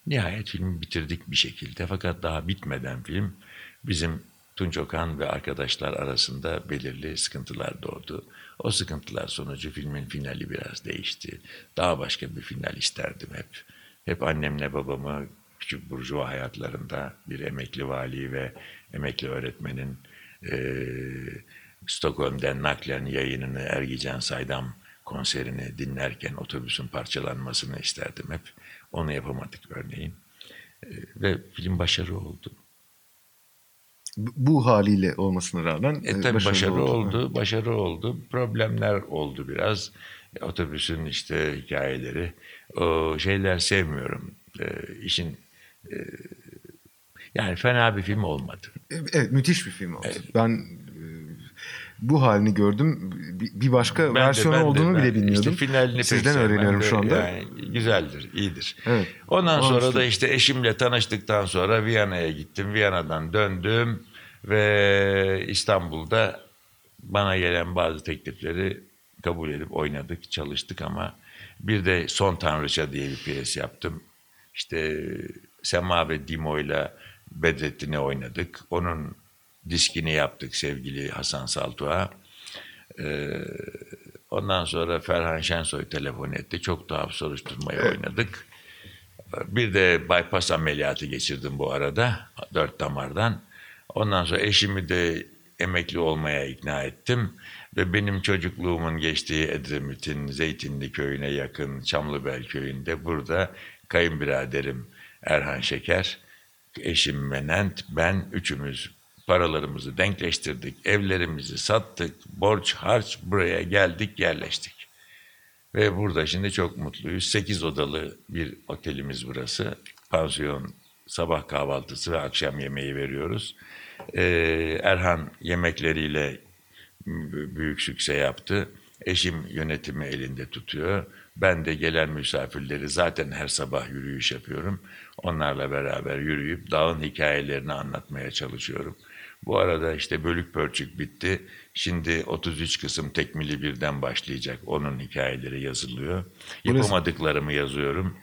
Nihayet filmi bitirdik bir şekilde. Fakat daha bitmeden film bizim Tunç Okan ve arkadaşlar arasında belirli sıkıntılar doğdu. O sıkıntılar sonucu filmin finali biraz değişti. Daha başka bir final isterdim hep. Hep annemle babamı küçük burjuva hayatlarında bir emekli vali ve emekli öğretmenin eee Stockholm'den naklen yayınını Ergican Saydam konserini dinlerken otobüsün parçalanmasını isterdim hep. Onu yapamadık örneğin. Eee, ve film başarı oldu. Bu haliyle olmasına rağmen E e, tabii başarı, oldu. oldu, başarı oldu. Problemler oldu biraz. E, otobüsün işte hikayeleri. O şeyler sevmiyorum. E, işin e, yani fena bir film olmadı. E, Evet müthiş bir film oldu. Ben e, bu halini gördüm. Bir- başka Ben de- versiyonu ben de- olduğunu ben bile bilmiyordum. İşte finalini Sizden öğreniyorum de şu anda. Yani güzeldir, iyidir. Evet. Ondan sonra Olağanüstü. da işte eşimle tanıştıktan sonra Viyana'ya gittim. Viyana'dan döndüm ve İstanbul'da bana gelen bazı teklifleri kabul edip oynadık, çalıştık ama bir de Son Tanrıça diye bir piyes yaptım. İşte Sema ve Dimo'yla Bedrettin'i oynadık. Onun diskini yaptık sevgili Hasan Saltuğa. Ee, ondan sonra Ferhan Şensoy telefon etti. Çok tuhaf soruşturmayı oynadık. Bir de bypass ameliyatı geçirdim bu arada. Dört damardan. Ondan sonra eşimi de emekli olmaya ikna ettim. Ve benim çocukluğumun geçtiği Edremit'in Zeytinli köyüne yakın Çamlıbel köyünde burada kayınbiraderim Erhan Şeker, eşim Menent, ben üçümüz paralarımızı denkleştirdik, evlerimizi sattık, borç harç buraya geldik yerleştik. Ve burada şimdi çok mutluyuz. 8 odalı bir otelimiz burası. Pansiyon, sabah kahvaltısı ve akşam yemeği veriyoruz. Ee, Erhan yemekleriyle büyük sükse yaptı. Eşim yönetimi elinde tutuyor. Ben de gelen misafirleri zaten her sabah yürüyüş yapıyorum. Onlarla beraber yürüyüp dağın hikayelerini anlatmaya çalışıyorum. Bu arada işte bölük pörçük bitti. Şimdi 33 kısım tekmili birden başlayacak. Onun hikayeleri yazılıyor. Yapamadıklarımı yazıyorum.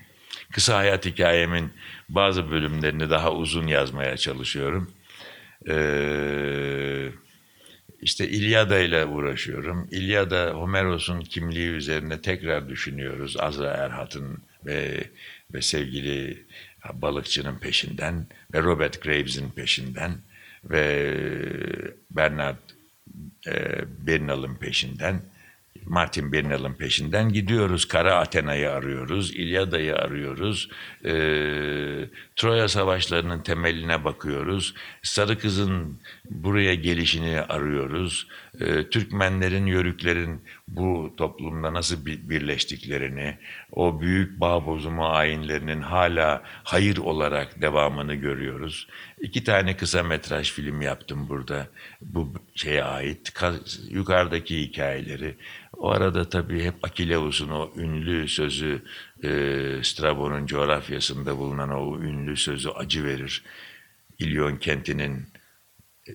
Kısa hayat hikayemin bazı bölümlerini daha uzun yazmaya çalışıyorum. Ee, işte İlyada ile uğraşıyorum. İlyada Homeros'un kimliği üzerine tekrar düşünüyoruz. Azra Erhat'ın ve ve sevgili balıkçının peşinden ve Robert Graves'in peşinden ve Bernard e, Bernal'ın peşinden Martin Bernal'ın peşinden gidiyoruz. Kara Athena'yı arıyoruz, İlyada'yı arıyoruz, e, Troya savaşlarının temeline bakıyoruz, Sarı Kız'ın buraya gelişini arıyoruz, e, Türkmenlerin, Yörüklerin bu toplumda nasıl bir- birleştiklerini, o büyük bağ bozumu ayinlerinin hala hayır olarak devamını görüyoruz. İki tane kısa metraj film yaptım burada bu şeye ait. Ka- yukarıdaki hikayeleri. O arada tabii hep Akileus'un o ünlü sözü e, Strabo'nun coğrafyasında bulunan o ünlü sözü acı verir. İlyon kentinin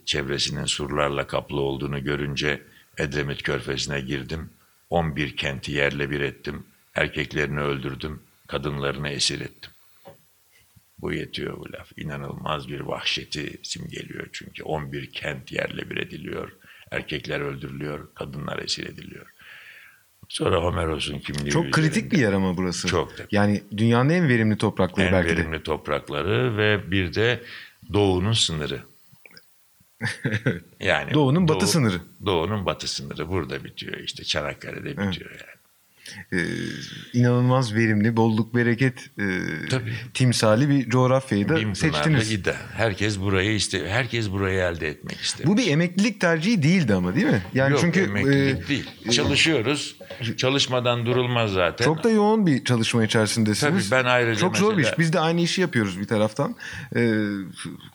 çevresinin surlarla kaplı olduğunu görünce Edremit Körfezi'ne girdim. 11 kenti yerle bir ettim. Erkeklerini öldürdüm, kadınlarını esir ettim. Bu yetiyor bu laf. İnanılmaz bir vahşeti simgeliyor çünkü. 11 kent yerle bir ediliyor. Erkekler öldürülüyor, kadınlar esir ediliyor. Sonra Homeros'un kimliği Çok kritik üzerinde bir yer ama burası. Çok tabii. Yani dünyanın en verimli toprakları en belki de. verimli toprakları ve bir de doğunun sınırı. Yani Doğunun batı Doğu- sınırı. Doğunun batı sınırı burada bitiyor işte Çanakkale'de bitiyor yani. Ee, inanılmaz verimli, bolluk, bereket e, Tabii. timsali bir coğrafyayı da Bin seçtiniz. ida. Herkes burayı iste herkes burayı elde etmek ister. Bu bir emeklilik tercihi değildi ama değil mi? Yani Yok, çünkü emeklilik e, değil. Çalışıyoruz. Çalışmadan durulmaz zaten. çok da yoğun bir çalışma içerisindesiniz. Tabii, ben ayrıca Çok zor bir mesela- iş. Biz de aynı işi yapıyoruz bir taraftan. Ee,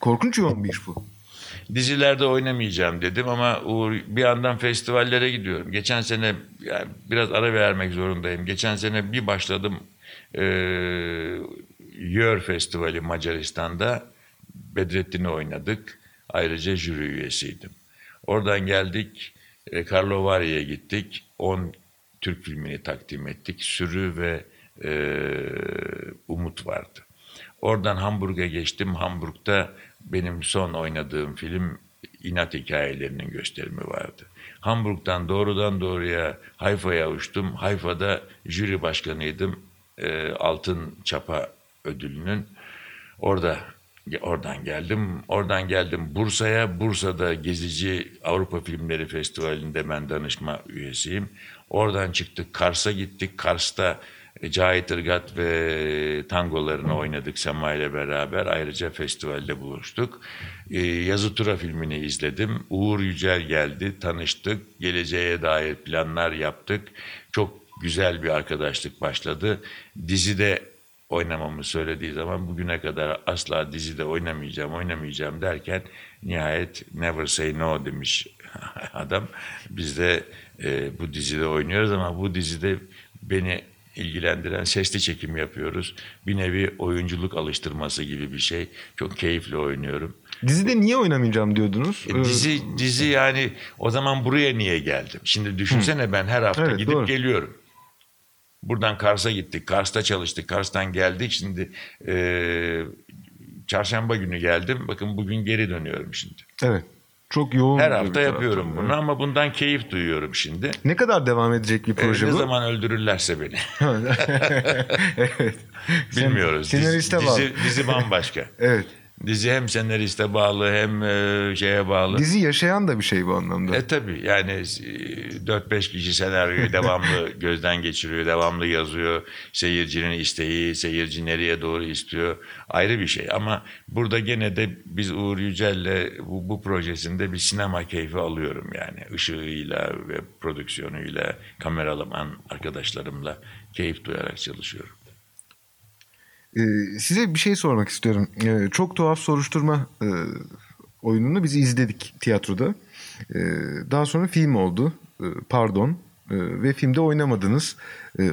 korkunç yoğun bir iş bu. Dizilerde oynamayacağım dedim ama Uğur bir yandan festivallere gidiyorum. Geçen sene yani biraz ara vermek zorundayım. Geçen sene bir başladım e, Yör Festivali Macaristan'da Bedrettin'i oynadık. Ayrıca jüri üyesiydim. Oradan geldik e, Karlovari'ye gittik. 10 Türk filmini takdim ettik. Sürü ve e, Umut vardı. Oradan Hamburg'a geçtim. Hamburg'da benim son oynadığım film İnat Hikayelerinin gösterimi vardı. Hamburg'dan doğrudan doğruya Hayfa'ya uçtum. Hayfa'da jüri başkanıydım. Ee, Altın Çapa ödülünün. Orada oradan geldim. Oradan geldim Bursa'ya. Bursa'da Gezici Avrupa Filmleri Festivali'nde ben danışma üyesiyim. Oradan çıktık Kars'a gittik. Kars'ta e, Cahit Irgat ve tangolarını oynadık Sema ile beraber. Ayrıca festivalde buluştuk. Ee, Yazı Tura filmini izledim. Uğur Yücel geldi, tanıştık. Geleceğe dair planlar yaptık. Çok güzel bir arkadaşlık başladı. Dizide oynamamı söylediği zaman bugüne kadar asla dizide oynamayacağım, oynamayacağım derken nihayet never say no demiş adam. Biz de e, bu dizide oynuyoruz ama bu dizide beni ilgilendiren sesli çekim yapıyoruz. Bir nevi oyunculuk alıştırması gibi bir şey. Çok keyifli oynuyorum. Dizide niye oynamayacağım diyordunuz? E, dizi dizi yani o zaman buraya niye geldim? Şimdi düşünsene ben her hafta Evet, gidip doğru. geliyorum. Buradan Kars'a gittik. Kars'ta çalıştık. Kars'tan geldik. Şimdi e, çarşamba günü geldim. Bakın bugün geri dönüyorum şimdi. Evet. Çok yoğun. Her hafta yapıyorum bunu ama bundan keyif duyuyorum şimdi. Ne kadar devam edecek bir E, proje ne bu? zaman öldürürlerse beni. evet. Bilmiyoruz. Senariste dizi, bağlı. dizi, dizi bambaşka. Evet. Dizi hem senariste bağlı hem e, şeye bağlı. Dizi yaşayan da bir şey bu anlamda. E tabii yani e, 4-5 kişi senaryoyu devamlı gözden geçiriyor, devamlı yazıyor. Seyircinin isteği, seyirci nereye doğru istiyor ayrı bir şey. Ama burada gene de biz Uğur Yücel'le bu, bu projesinde bir sinema keyfi alıyorum yani. Işığıyla ve prodüksiyonuyla, kameraman arkadaşlarımla keyif duyarak çalışıyorum. Ee, size bir şey sormak istiyorum. Ee, çok tuhaf soruşturma e, oyununu biz izledik tiyatroda. Ee, daha sonra film oldu. Ee, pardon. Ve filmde oynamadınız.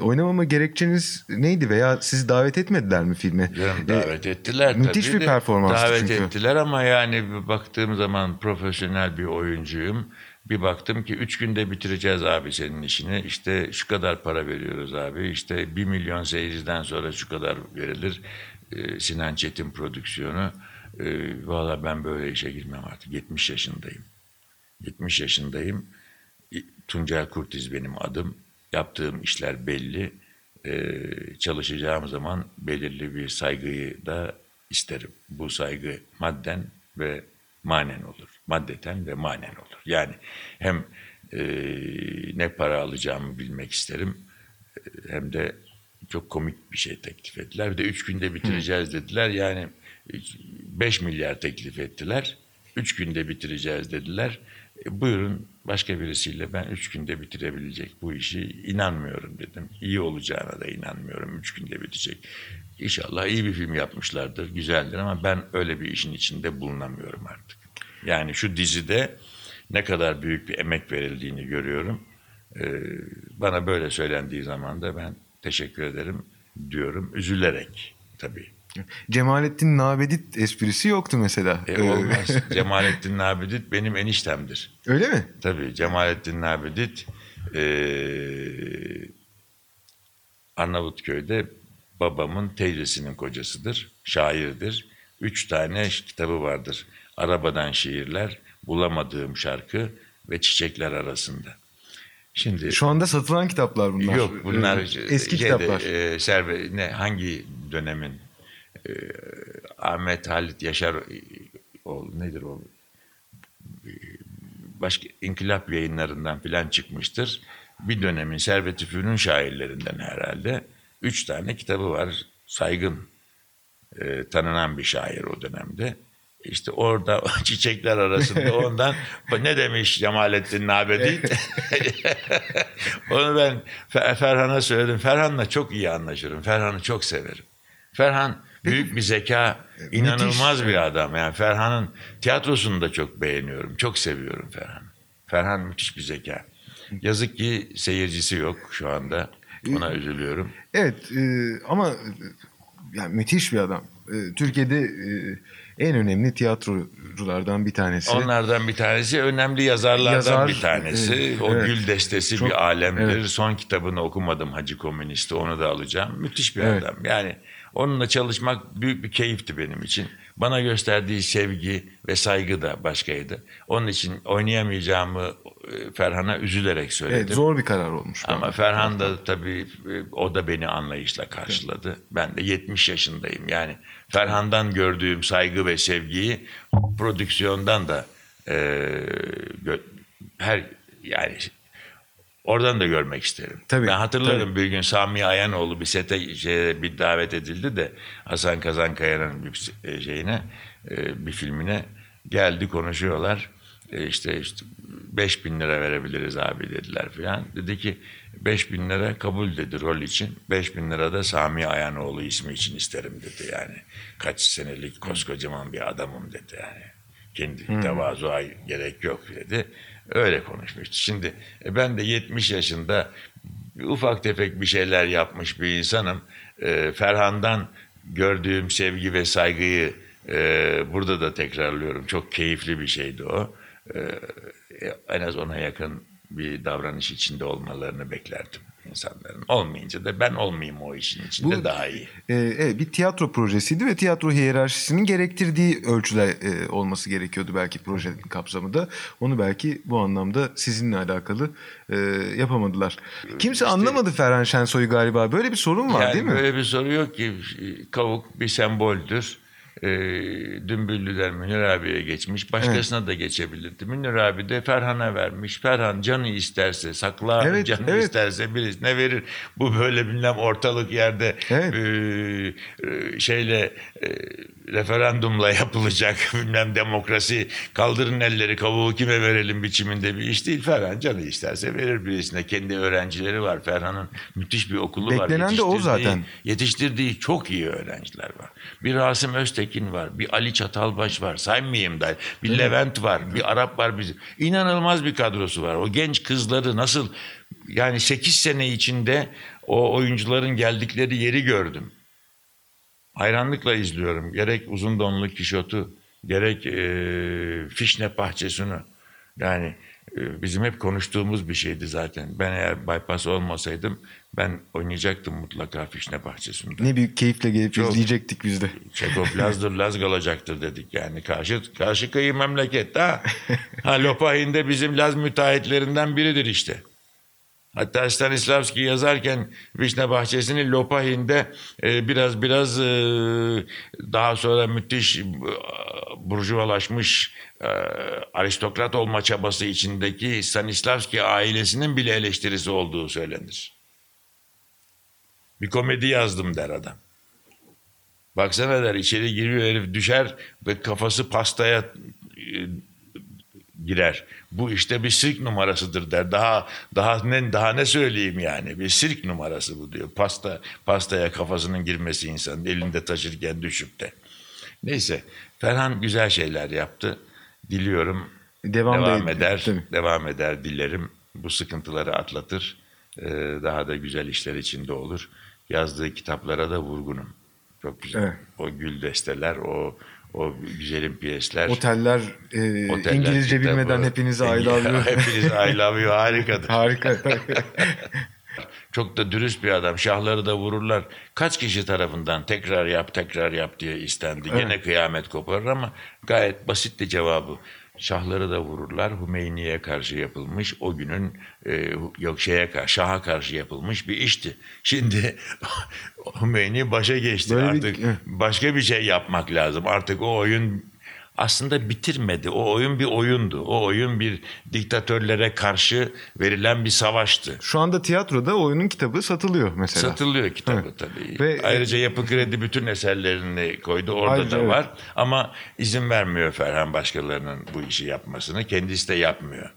Oynamama gerekçeniz neydi veya sizi davet etmediler mi filme? Canım davet ettiler müthiş tabii bir de. performanstı Davet çünkü. ettiler ama yani baktığım zaman profesyonel bir oyuncuyum. Bir baktım ki üç günde bitireceğiz abi senin işini. İşte şu kadar para veriyoruz abi. İşte bir milyon seyirciden sonra şu kadar verilir. Ee, Sinan Çetin prodüksiyonu. Ee, Valla ben böyle işe girmem artık. 70 yaşındayım. 70 yaşındayım. Tuncel Kurtiz benim adım. Yaptığım işler belli. e, çalışacağım zaman belirli bir saygıyı da isterim. Bu saygı madden ve manen olur. Maddeten ve manen olur. Yani hem e, ne para alacağımı bilmek isterim e, hem de çok komik bir şey teklif ettiler. Bir de üç günde bitireceğiz dediler. Yani 5 milyar teklif ettiler. Üç günde bitireceğiz dediler. E, buyurun başka birisiyle ben üç günde bitirebilecek bu işi inanmıyorum dedim. İyi olacağına da inanmıyorum. Üç günde bitecek. İnşallah iyi bir film yapmışlardır, güzeldir ama ben öyle bir işin içinde bulunamıyorum artık. Yani şu dizide ne kadar büyük bir emek verildiğini görüyorum. Ee, bana böyle söylendiği zaman da ben teşekkür ederim diyorum. Üzülerek tabii. Cemalettin Nabedit esprisi yoktu mesela. E, Ee, olmaz. Cemalettin Nabedit benim eniştemdir. Öyle mi? Tabii Cemalettin Nabedit e, Arnavutköy'de babamın teyzesinin kocasıdır. Şairdir. Üç tane kitabı vardır. Arabadan şiirler, bulamadığım şarkı ve çiçekler arasında. Şimdi Şu anda satılan kitaplar bunlar. Yok bunlar Ee, eski şeyde, kitaplar. E, serve, ne hangi dönemin e, Ahmet Halit Yaşar e, o nedir o başka inkılap yayınlarından filan çıkmıştır. Bir dönemin Servet-i Fünun şairlerinden herhalde. Üç tane kitabı var. Saygın e, tanınan bir şair o dönemde. İşte orada çiçekler arasında ondan ne demiş Cemalettin Nabedi? Onu ben Fer- Ferhan'a söyledim. Ferhan'la çok iyi anlaşırım. Ferhan'ı çok severim. Ferhan büyük bir zeka, inanılmaz bir adam. Yani Ferhan'ın tiyatrosunu da çok beğeniyorum. Çok seviyorum Ferhan'ı. Ferhan müthiş bir zeka. Yazık ki seyircisi yok şu anda. Ona üzülüyorum. Evet e, ama e, yani müthiş bir adam. E, Türkiye'de e, en önemli tiyatroculardan bir tanesi. Onlardan bir tanesi önemli yazarlardan Yazar, bir tanesi. evet, o evet. Gül Destesi Çok- bir alemdir. evet. Son kitabını okumadım Hacı Komünist'i onu da alacağım. Müthiş bir Evet. adam. Yani onunla çalışmak büyük bir keyifti benim için. Bana gösterdiği sevgi ve saygı da başkaydı. Onun için oynayamayacağımı e, Ferhan'a üzülerek söyledim. Evet, zor bir karar olmuş. Ama Ferhan da tabii e, o da beni anlayışla karşıladı. Ben de 70 yaşındayım. Yani Ferhan'dan gördüğüm saygı ve sevgiyi prodüksiyondan da e, her yani oradan da görmek isterim. Tabii, ben hatırlarım bir gün Sami Ayanoğlu bir sete şeye, bir davet edildi de Hasan Kazankaya'nın bir e, şeyine e, bir filmine geldi konuşuyorlar. E, işte işte 5 bin lira verebiliriz abi dediler filan. Dedi ki 5 bin lira kabul dedi rol için. 5 bin lira da Sami Ayanoğlu ismi için isterim dedi yani. Kaç senelik koskocaman bir adamım dedi yani. Kendi tevazuğa gerek yok dedi. Öyle konuşmuştu. Şimdi e, ben de 70 yaşında ufak tefek bir şeyler yapmış bir insanım. E, Ferhan'dan gördüğüm sevgi ve saygıyı e, burada da tekrarlıyorum. Çok keyifli bir şeydi o. E, en az ona yakın bir davranış içinde olmalarını beklerdim insanların. Olmayınca da ben olmayayım o işin içinde Bu- daha iyi. Ee, evet, bir tiyatro projesiydi ve tiyatro hiyerarşisinin gerektirdiği ölçüler e, olması gerekiyordu belki projenin kapsamında. Onu belki bu anlamda sizinle alakalı e, yapamadılar. Kimse anlamadı Ferhan Şensoy'u galiba. Böyle bir sorun var yani değil mi? Böyle bir soru yok ki. Kavuk bir semboldür. Ee, Dümbüllü'den Münir abiye geçmiş. Başkasına da geçebilirdi. Münir abi de Ferhan'a vermiş. Ferhan canı isterse saklar, Evet, canı evet. isterse birisine verir. Bu böyle bilmem ortalık yerde Evet. e, e, şeyle e, referandumla yapılacak bilmem demokrasi kaldırın elleri kavuğu kime verelim biçiminde bir iş değil. Ferhan canı isterse verir birisine. Kendi öğrencileri var. Ferhan'ın müthiş bir okulu var. Beklenen de o zaten. Yetiştirdiği çok iyi öğrenciler var. Bir Rasim Öztekin var, bir Ali Çatalbaş var, saymayayım da. Bir Levent var, bir Arap var. Bir... İnanılmaz bir kadrosu var. O genç kızları nasıl yani 8 sene içinde o oyuncuların geldikleri yeri gördüm. Hayranlıkla izliyorum. Gerek uzun donlu Kişot'u, gerek e, Fişne Bahçesi'ni. Yani e, bizim hep konuştuğumuz bir şeydi zaten. Ben eğer bypass olmasaydım ben oynayacaktım mutlaka Fişne Bahçesi'nde. Ne büyük keyifle gelip Çok. izleyecektik biz de. Çekov Laz'dır Laz kalacaktır dedik yani. Karşı, karşı kıyı memleket ha. ha Lopahin de bizim Laz müteahhitlerinden biridir işte. Hatta Stanislavski yazarken Vişne Bahçesi'ni Lopahin'de e, biraz biraz e, daha sonra müthiş e, burjuvalaşmış e, aristokrat olma çabası içindeki Stanislavski ailesinin bile eleştirisi olduğu söylenir. Bir komedi yazdım der adam. Baksana der içeri giriyor herif düşer ve kafası pastaya e, girer. Bu işte bir sirk numarasıdır der. Daha daha ne daha ne söyleyeyim yani? Bir sirk numarası bu diyor. Pasta pastaya kafasının girmesi insanın elinde taşırken düşüp de. Neyse Ferhan güzel şeyler yaptı. Diliyorum Devam devam ed- eder. tabii. Devam eder dilerim. Bu sıkıntıları atlatır. Ee, daha da güzel işler içinde olur. Yazdığı kitaplara da vurgunum. Çok güzel. Evet. O gül desteler, o o güzelim piyesler. Oteller, e, Oteller İngilizce kitabı. bilmeden hepinize I love you. Hepinize I love you harikadır. Harika. Çok da dürüst bir adam. Şahları da vururlar. Kaç kişi tarafından tekrar yap tekrar yap diye istendi. Gene kıyamet koparır ama gayet basitti cevabı. Şahları da vururlar. Hümeyni'ye karşı yapılmış o günün e, yok şeye karşı Şah'a karşı yapılmış bir işti. Şimdi Hümeyni başa geçti. Böyle bir- Artık evet. başka bir şey yapmak lazım. Artık o oyun aslında bitirmedi. O oyun bir oyundu. O oyun bir diktatörlere karşı verilen bir savaştı. Şu anda tiyatroda oyunun kitabı satılıyor mesela. Satılıyor kitabı Evet. tabii. Ve- Ayrıca Yapı Kredi bütün eserlerini koydu. Orada Ayrıca da evet. var. Ama izin vermiyor Ferhan başkalarının bu işi yapmasını. Kendisi de yapmıyor.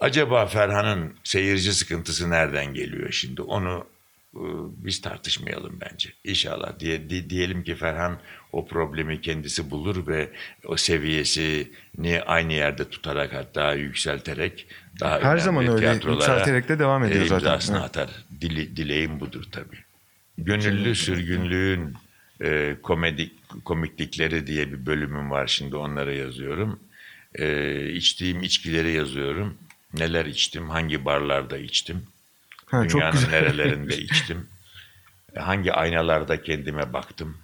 Acaba Ferhan'ın seyirci sıkıntısı nereden geliyor şimdi? Onu e, biz tartışmayalım bence. İnşallah diye, di- diyelim ki Ferhan o problemi kendisi bulur ve o seviyesini aynı yerde tutarak hatta yükselterek daha Her zaman öyle yükselterek de devam ediyor e, zaten. imzasını Evet. atar. Dile- dileğim budur tabii. Gönüllü sürgünlüğün e, komedi komiklikleri diye bir bölümüm var şimdi onları yazıyorum. E, içtiğim içkileri yazıyorum. Neler içtim, hangi barlarda içtim, Ha, çok dünyanın güzel. nerelerinde içtim, e, hangi aynalarda kendime baktım,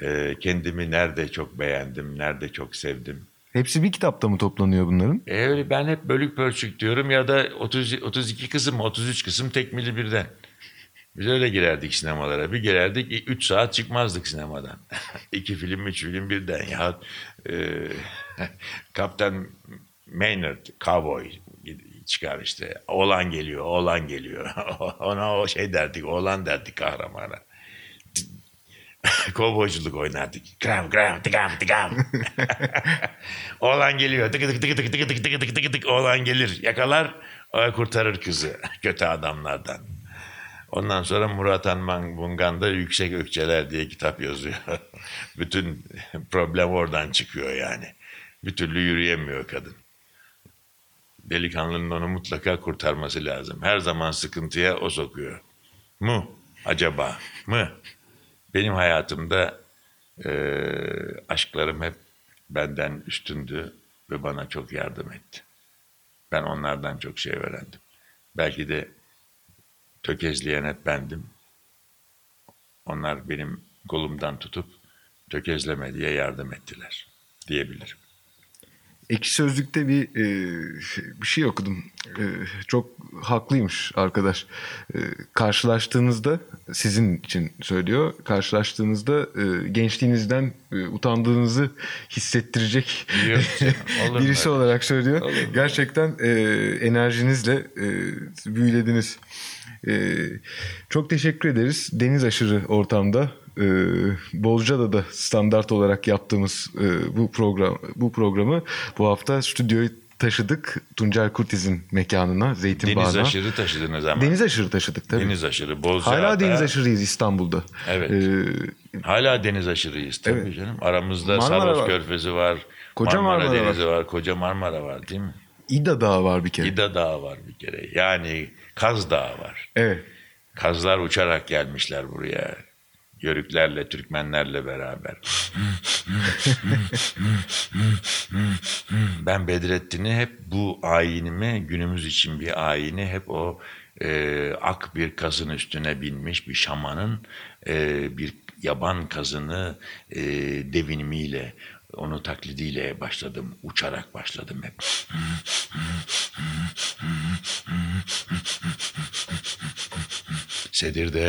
e, kendimi nerede çok beğendim, nerede çok sevdim. Hepsi bir kitapta mı toplanıyor bunların? E öyle ben hep bölük pörçük diyorum ya da 30, 32 kısım 33 kısım tekmili birden. Biz öyle girerdik sinemalara. Bir girerdik 3 saat çıkmazdık sinemadan. İki film, üç film birden. Ya e, Kaptan Maynard, Cowboy çıkar işte. Oğlan geliyor, oğlan geliyor. Ona o şey derdik, oğlan derdik kahramana. Kovboyculuk oynardık. Gram gram tıkam tıkam. Oğlan geliyor. Tıkı tıkı tıkı tıkı tıkı tıkı tıkı tıkı tıkı tık. Oğlan gelir. Yakalar. Kurtarır kızı. Kötü adamlardan. Ondan sonra Murat Anman Bungan da Yüksek Ökçeler diye kitap yazıyor. Bütün problem oradan çıkıyor yani. Bir türlü yürüyemiyor kadın. Delikanlının onu mutlaka kurtarması lazım. Her zaman sıkıntıya o sokuyor. Mu? Acaba? Mı? Benim hayatımda eee, aşklarım hep benden üstündü ve bana çok yardım etti. Ben onlardan çok şey öğrendim. Belki de tökezleyen hep bendim. Onlar benim kolumdan tutup tökezleme diye yardım ettiler diyebilirim. Ekşi Sözlük'te bir e, bir şey okudum. E, çok haklıymış arkadaş. E, karşılaştığınızda sizin için söylüyor. Karşılaştığınızda e, gençliğinizden e, utandığınızı hissettirecek birisi öyle? olarak söylüyor. Olur? Gerçekten e, enerjinizle e, büyülediniz. E, çok teşekkür ederiz. Deniz aşırı ortamda e, Bozca'da da standart olarak yaptığımız e, bu program bu programı bu hafta stüdyoyu taşıdık Tuncel Kurtiz'in mekanına Zeytin Deniz aşırı taşıdınız ama. Deniz aşırı taşıdık tabii. Deniz aşırı. Bozcaada. Hala deniz aşırıyız İstanbul'da. Evet. E, Hala deniz aşırıyız tabii Evet. canım. Aramızda Marmara Saros var. Körfezi var. Koca Marmara, Marmara Denizi var. Koca Marmara var değil mi? İda Dağı var bir kere. İda Dağı var bir kere. Yani Kaz Dağı var. Evet. Kazlar uçarak gelmişler buraya. Yörüklerle, Türkmenlerle beraber. ben Bedrettin'i hep bu ayinimi, günümüz için bir ayini hep o e, ak bir kazın üstüne binmiş bir şamanın e, bir yaban kazını e, devinimiyle, onu taklidiyle başladım. Uçarak başladım hep. Sedirde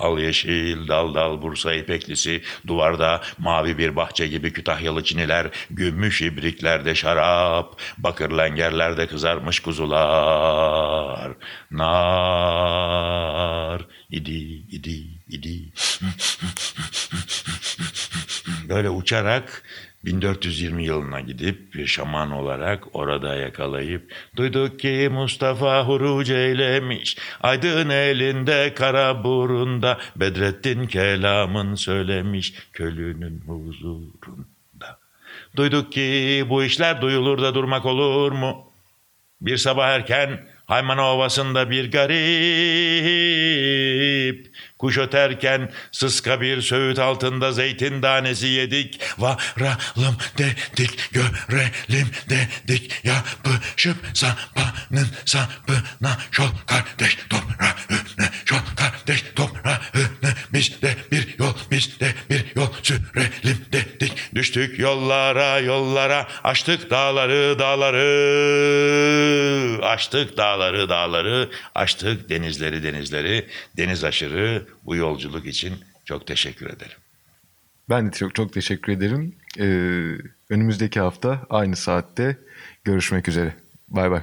al yeşil dal dal Bursa ipeklisi duvarda mavi bir bahçe gibi Kütahyalı çiniler gümüş ibriklerde şarap bakır lengerlerde kızarmış kuzular. Nar idi idi idi böyle uçarak 1420 yılına gidip şaman olarak orada yakalayıp duyduk ki Mustafa huruc eylemiş aydın elinde kara burunda Bedrettin kelamın söylemiş kölünün huzurunda. Duyduk ki bu işler duyulur da durmak olur mu? Bir sabah erken Haymana Ovası'nda bir garip. Kuş öterken sıska bir söğüt altında zeytin tanesi yedik. Varalım dedik görelim dedik. Yapışıp sapanın sapına Şol kardeş toprağını Şol kardeş toprağını Biz de bir yol biz de bir yol sürelim dedik Düştük yollara yollara Açtık dağları dağları Açtık dağları dağları Açtık denizleri denizleri Deniz aşırı bu yolculuk için çok teşekkür ederim. Ben de çok çok teşekkür ederim. Ee, önümüzdeki hafta aynı saatte görüşmek üzere. Bay bay.